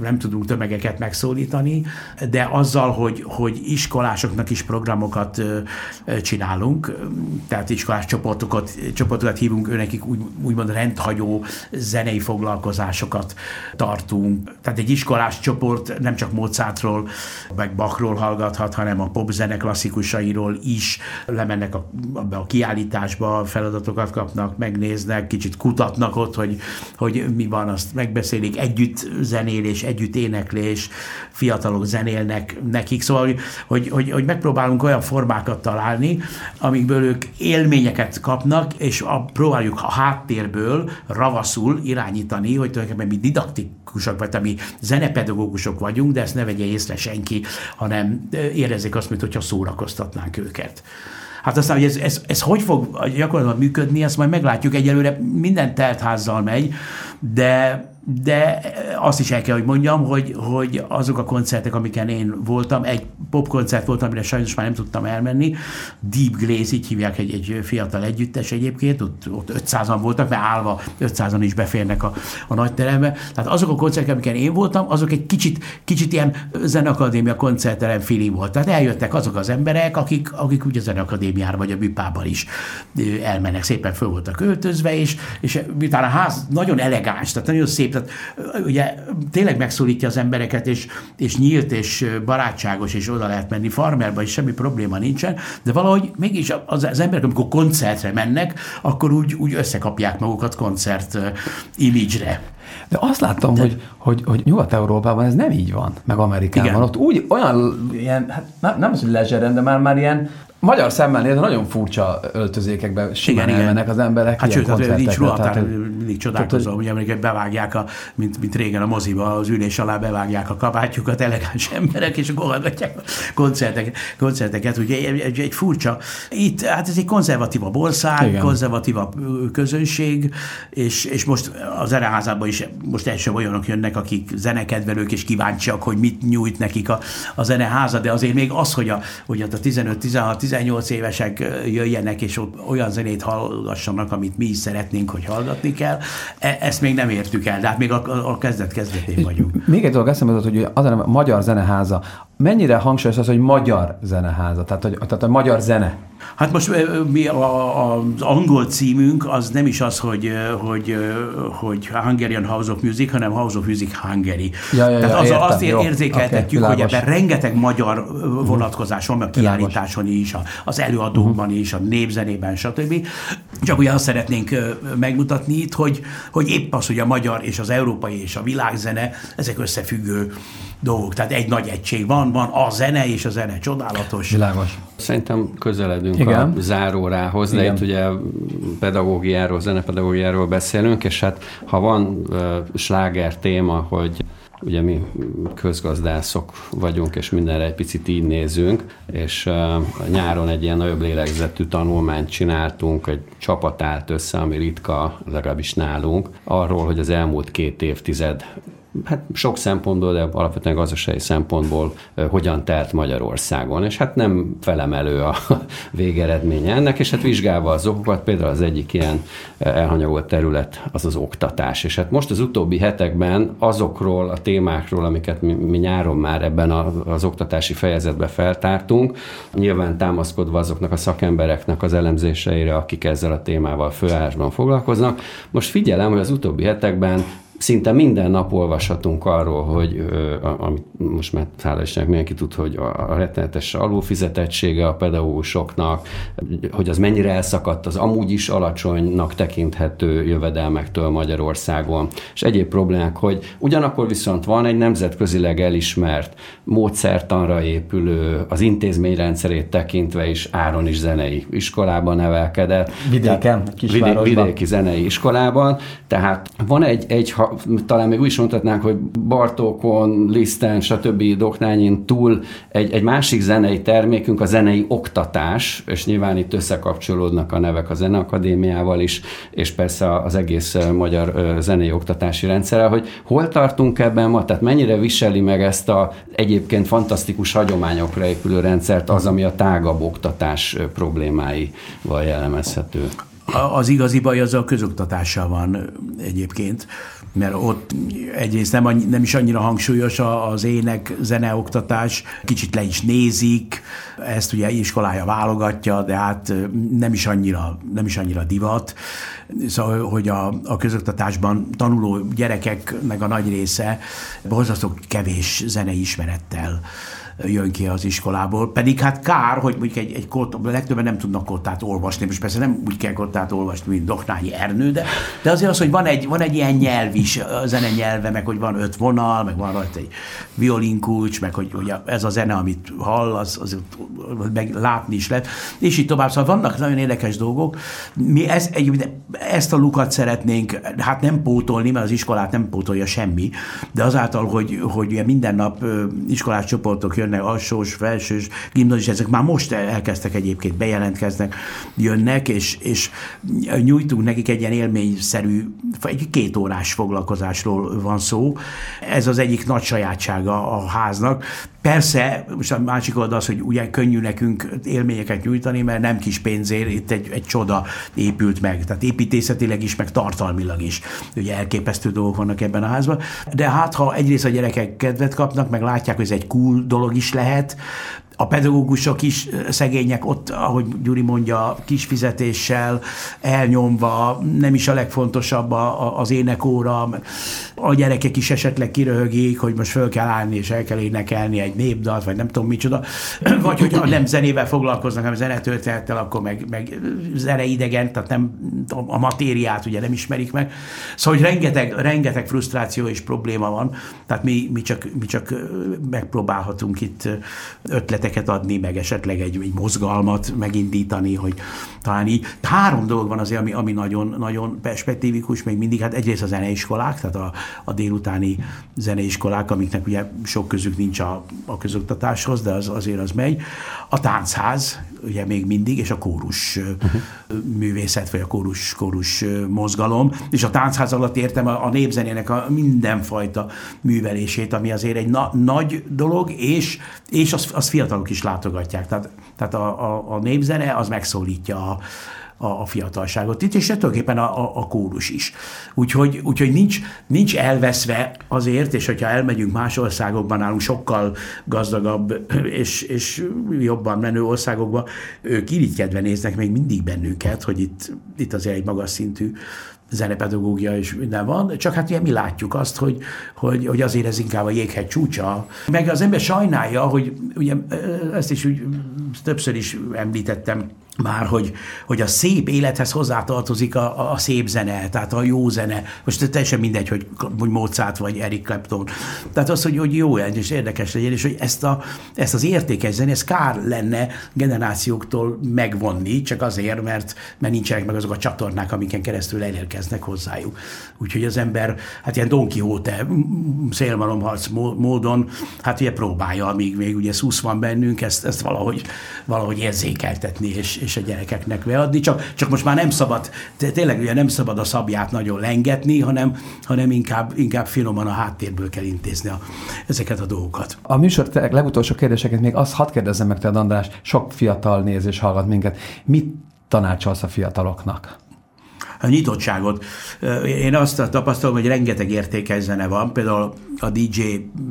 [SPEAKER 1] nem tudunk tömegeket megszólítani, de azzal, hogy, hogy iskolásoknak is programokat csinálunk, tehát iskolás csoportokat, csoportokat hívunk, őnekik úgy, úgymond rendhagyó zenei foglalkozásokat tartunk. Tehát egy iskolás csoport nem csak Mozartról, meg Bachról hallgathat, hanem a popzene klasszikusairól is lemennek a, a kiállításba, feladatokat kapnak, megnéznek, kicsit kutatnak ott, hogy, hogy mi van, azt megbeszélik, együtt zenélés, együtt éneklés, fiatalok zenélnek nekik, szóval, hogy, hogy, hogy, megpróbálunk olyan formákat találni, amikből ők élményeket kapnak, és a, próbáljuk a háttérből ravaszul irányítani, hogy tulajdonképpen mi didaktikusok, vagy mi zenepedagógusok vagyunk, de ezt ne vegye észre senki, hanem érezzék azt, mintha szórakoztatnánk őket. Hát aztán, hogy ez, ez, ez hogy fog gyakorlatilag működni, ezt majd meglátjuk. Egyelőre minden teltházzal megy, de de azt is el kell, hogy mondjam, hogy, hogy azok a koncertek, amiken én voltam, egy popkoncert volt, amire sajnos már nem tudtam elmenni, Deep Glaze, így hívják egy, egy fiatal együttes egyébként, ott, ott 500-an voltak, mert állva 500-an is beférnek a, a nagy terembe. Tehát azok a koncertek, amiken én voltam, azok egy kicsit, kicsit ilyen zenakadémia koncertterem feeling volt. Tehát eljöttek azok az emberek, akik, akik ugye a zenakadémiára vagy a Bipában is elmennek, szépen föl voltak öltözve, és, és miután a ház nagyon elegáns, tehát nagyon szép, tehát ugye tényleg megszólítja az embereket, és, és nyílt, és barátságos, és oda lehet menni farmerba, és semmi probléma nincsen, de valahogy mégis az, az emberek, amikor koncertre mennek, akkor úgy, úgy összekapják magukat koncert imidzsre.
[SPEAKER 3] De azt láttam, De... hogy, hogy, hogy Nyugat-Európában ez nem így van, meg Amerikában. Igen. Ott úgy olyan, ilyen, hát nem az, hogy lezseren, de már, már ilyen magyar szemmel nézve nagyon furcsa öltözékekben simán igen, elmennek az emberek.
[SPEAKER 1] Hát sőt, hát nincs ruhatár, mindig csodálkozom, hogy amikor bevágják, a, mint, mint régen a moziba, az ülés alá bevágják a kabátjukat elegáns emberek, és akkor hallgatják a koncerteket. koncerteket. Ugye egy, egy, furcsa, itt, hát ez egy konzervatívabb ország, igen. konzervatívabb közönség, és, és most az ereházában is most első olyanok jönnek, akik zenekedvelők, és kíváncsiak, hogy mit nyújt nekik a, a zeneháza, de azért még az, hogy a, hogy a 15-16 18 évesek jöjjenek, és ott olyan zenét hallgassanak, amit mi is szeretnénk, hogy hallgatni kell. E- ezt még nem értük el, de hát még a, a kezdet kezdetén vagyunk.
[SPEAKER 3] Még egy dolog eszembe jutott, hogy az a magyar zeneháza, mennyire hangsúlyos az, hogy magyar zeneháza, tehát, hogy, tehát a magyar zene?
[SPEAKER 1] Hát most mi a, a, az angol címünk az nem is az, hogy, hogy, hogy Hungarian House of Music, hanem House of Music Hungary.
[SPEAKER 3] Ja, ja,
[SPEAKER 1] Tehát
[SPEAKER 3] ja, az, értem,
[SPEAKER 1] azt jó. érzékeltetjük, okay, hogy ebben rengeteg magyar vonatkozás van, a kiállításon is, az előadókban is, a népzenében, stb. Csak ugye azt szeretnénk megmutatni itt, hogy, hogy épp az, hogy a magyar és az európai és a világzene, ezek összefüggő dolgok. Tehát egy nagy egység van, van a zene, és a zene csodálatos.
[SPEAKER 3] Világos.
[SPEAKER 4] Szerintem közeledünk Igen. a zárórához, de Igen. itt ugye pedagógiáról, zenepedagógiáról beszélünk, és hát ha van uh, sláger téma, hogy ugye mi közgazdászok vagyunk, és mindenre egy picit így nézünk, és uh, nyáron egy ilyen nagyobb lélegzetű tanulmányt csináltunk, egy csapat állt össze, ami ritka, legalábbis nálunk, arról, hogy az elmúlt két évtized hát sok szempontból, de alapvetően gazdasági szempontból hogyan telt Magyarországon. És hát nem felemelő a végeredménye ennek, és hát vizsgálva az okokat, például az egyik ilyen elhanyagolt terület az az oktatás. És hát most az utóbbi hetekben azokról a témákról, amiket mi, mi nyáron már ebben a, az oktatási fejezetben feltártunk, nyilván támaszkodva azoknak a szakembereknek az elemzéseire, akik ezzel a témával főállásban foglalkoznak. Most figyelem, hogy az utóbbi hetekben szinte minden nap olvashatunk arról, hogy amit most már hála Istennek mindenki tud, hogy a rettenetes alulfizetettsége a pedagógusoknak, hogy az mennyire elszakadt az amúgy is alacsonynak tekinthető jövedelmektől Magyarországon, és egyéb problémák, hogy ugyanakkor viszont van egy nemzetközileg elismert módszertanra épülő, az intézményrendszerét tekintve is áron is zenei iskolában nevelkedett.
[SPEAKER 3] Vidéken,
[SPEAKER 4] vidé, vidéki zenei iskolában, tehát van egy, egy talán még úgy is mondhatnánk, hogy Bartókon, Liszten, stb. Doknányin túl egy, egy másik zenei termékünk a zenei oktatás, és nyilván itt összekapcsolódnak a nevek a Zeneakadémiával is, és persze az egész magyar zenei oktatási rendszerrel, hogy hol tartunk ebben ma, tehát mennyire viseli meg ezt a egyébként fantasztikus hagyományokra épülő rendszert az, ami a tágabb oktatás problémáival jellemezhető.
[SPEAKER 1] Az igazi baj az a közoktatással van egyébként, mert ott egyrészt nem, nem is annyira hangsúlyos az ének, zeneoktatás, kicsit le is nézik, ezt ugye iskolája válogatja, de hát nem is annyira, nem is annyira divat. Szóval, hogy a, a közoktatásban tanuló gyerekeknek a nagy része borzasztó kevés zenei ismerettel jön ki az iskolából. Pedig hát kár, hogy mondjuk egy, egy kott, legtöbben nem tudnak kottát olvasni, most persze nem úgy kell kottát olvasni, mint Doknányi Ernő, de, de azért az, hogy van egy, van egy ilyen nyelv is, zene nyelve, meg hogy van öt vonal, meg van rajta egy violinkulcs, meg hogy, hogy ez a zene, amit hall, az, az meg látni is lehet, és így tovább. Szóval vannak nagyon érdekes dolgok. Mi ez, egy, ezt a lukat szeretnénk, hát nem pótolni, mert az iskolát nem pótolja semmi, de azáltal, hogy, hogy minden nap iskolás csoportok jön jönnek, alsós, felsős, gimnazis, ezek már most elkezdtek egyébként, bejelentkeznek, jönnek, és, és nyújtunk nekik egy ilyen élményszerű, egy két foglalkozásról van szó. Ez az egyik nagy sajátsága a háznak. Persze, most a másik oldal az, hogy ugye könnyű nekünk élményeket nyújtani, mert nem kis pénzért itt egy, egy csoda épült meg. Tehát építészetileg is, meg tartalmilag is. Ugye elképesztő dolgok vannak ebben a házban. De hát, ha egyrészt a gyerekek kedvet kapnak, meg látják, hogy ez egy cool dolog is lehet, a pedagógusok is szegények ott, ahogy Gyuri mondja, kis fizetéssel, elnyomva, nem is a legfontosabb az énekóra, a gyerekek is esetleg kiröhögik, hogy most föl kell állni és el kell énekelni egy népdalt, vagy nem tudom micsoda, vagy hogyha nem zenével foglalkoznak, hanem zenetörténettel, akkor meg, meg zeneidegen, tehát nem a matériát ugye nem ismerik meg. Szóval, hogy rengeteg, rengeteg frusztráció és probléma van, tehát mi, mi, csak, mi csak megpróbálhatunk itt ötleteket adni, meg esetleg egy, egy mozgalmat megindítani, hogy talán így. Három dolog van azért, ami, ami nagyon, nagyon perspektívikus, még mindig, hát egyrészt a zeneiskolák, tehát a, a délutáni zeneiskolák, amiknek ugye sok közük nincs a, a közoktatáshoz, de az, azért az megy. A táncház, ugye még mindig, és a kórus uh-huh. művészet, vagy a kórus, kórus mozgalom, és a táncház alatt értem a, a népzenének a mindenfajta művelését, ami azért egy na, nagy dolog, és, és az, az fiatalok is látogatják. Tehát, tehát a, a, a népzene az megszólítja a, a, a fiatalságot itt, és tulajdonképpen a, a, a kórus is. Úgyhogy, úgyhogy nincs, nincs elveszve azért, és hogyha elmegyünk más országokban, nálunk sokkal gazdagabb és, és jobban menő országokban, ők irigykedve néznek még mindig bennünket, hogy itt, itt azért egy magas szintű zenepedagógia és minden van, csak hát ugye mi látjuk azt, hogy, hogy, hogy azért ez inkább a jéghegy csúcsa. Meg az ember sajnálja, hogy ugye ezt is úgy többször is említettem, már, hogy, hogy a szép élethez hozzátartozik a, a szép zene, tehát a jó zene. Most teljesen mindegy, hogy, hogy Mozart vagy Eric Clapton. Tehát az, hogy, hogy jó legyen és érdekes legyen, és hogy ezt, a, ezt az értékes zene, ez kár lenne generációktól megvonni, csak azért, mert, mert nincsenek meg azok a csatornák, amiken keresztül elérkeznek hozzájuk. Úgyhogy az ember, hát ilyen Don Quixote szélmalomharc módon, hát ugye próbálja, amíg még ugye szusz van bennünk, ezt, ezt valahogy, valahogy érzékeltetni, és, és a gyerekeknek beadni, csak, csak most már nem szabad, tényleg ugye nem szabad a szabját nagyon lengetni, hanem, hanem inkább, inkább finoman a háttérből kell intézni a, ezeket a dolgokat.
[SPEAKER 3] A műsor legutolsó kérdéseket még azt hadd kérdezzem meg te, András, sok fiatal néz és hallgat minket. Mit tanácsolsz a fiataloknak?
[SPEAKER 1] Nyitottságot. Én azt tapasztalom, hogy rengeteg értékes zene van, például a DJ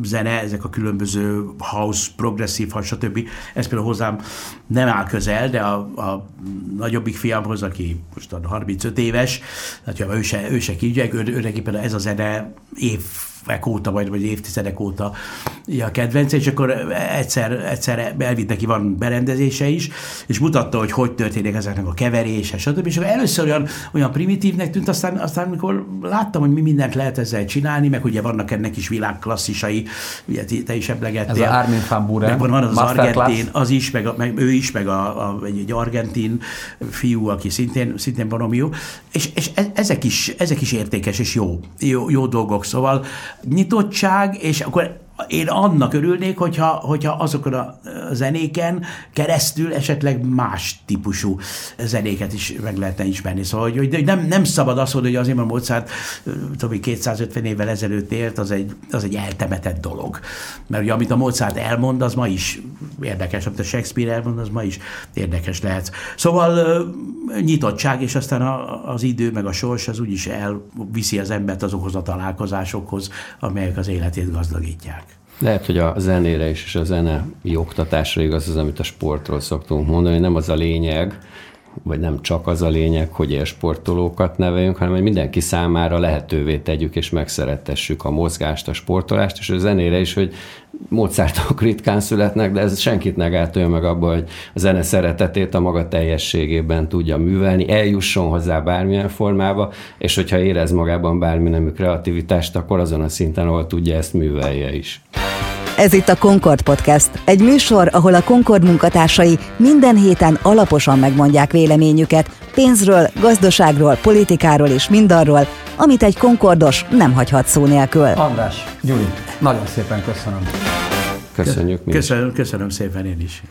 [SPEAKER 1] zene, ezek a különböző house, progresszív, stb. Ez például hozzám nem áll közel, de a, a nagyobbik fiamhoz, aki most 35 éves, tehát ő se, ő se kígyek, ő, ő neki például ez a zene év óta, vagy, vagy évtizedek óta a kedvence, és akkor egyszer, egyszer elvitt neki van berendezése is, és mutatta, hogy hogy történik ezeknek a keverése, stb. És akkor először olyan, olyan primitívnek tűnt, aztán, aztán amikor láttam, hogy mi mindent lehet ezzel csinálni, meg ugye vannak ennek is világklasszisai, ugye te is emlegettél.
[SPEAKER 3] Ez a Armin van Buren.
[SPEAKER 1] Van, van az, argentin, az is, meg, a, meg ő is, meg a, a, egy, egy argentin fiú, aki szintén, szintén van jó. És, és e, ezek, is, ezek is értékes és jó, jó, jó dolgok. Szóval nyitottság, és akkor én annak örülnék, hogyha, hogyha azokon a zenéken keresztül esetleg más típusú zenéket is meg lehetne ismerni. Szóval, hogy, hogy nem, nem szabad azt mondani, hogy azért, mert Mozart tudom, 250 évvel ezelőtt élt, az egy, az egy eltemetett dolog. Mert ugye, amit a Mozart elmond, az ma is érdekes, amit a Shakespeare elmond, az ma is érdekes lehet. Szóval nyitottság, és aztán a, az idő, meg a sors, az úgyis elviszi az embert azokhoz a találkozásokhoz, amelyek az életét gazdagítják.
[SPEAKER 4] Lehet, hogy a zenére is, és a zene oktatásra igaz az, amit a sportról szoktunk mondani, nem az a lényeg, vagy nem csak az a lényeg, hogy élsportolókat neveljünk, hanem hogy mindenki számára lehetővé tegyük és megszerettessük a mozgást, a sportolást, és a zenére is, hogy Mozartok ritkán születnek, de ez senkit ne gátolja meg abban, hogy a zene szeretetét a maga teljességében tudja művelni, eljusson hozzá bármilyen formába, és hogyha érez magában bármi nemű kreativitást, akkor azon a szinten, ahol tudja, ezt művelje is.
[SPEAKER 2] Ez itt a Concord Podcast, egy műsor, ahol a Concord munkatársai minden héten alaposan megmondják véleményüket pénzről, gazdaságról, politikáról és mindarról, amit egy Concordos nem hagyhat szó nélkül.
[SPEAKER 3] András, Gyuri, nagyon szépen köszönöm.
[SPEAKER 4] Köszönjük
[SPEAKER 1] mi köszönöm, köszönöm szépen én is.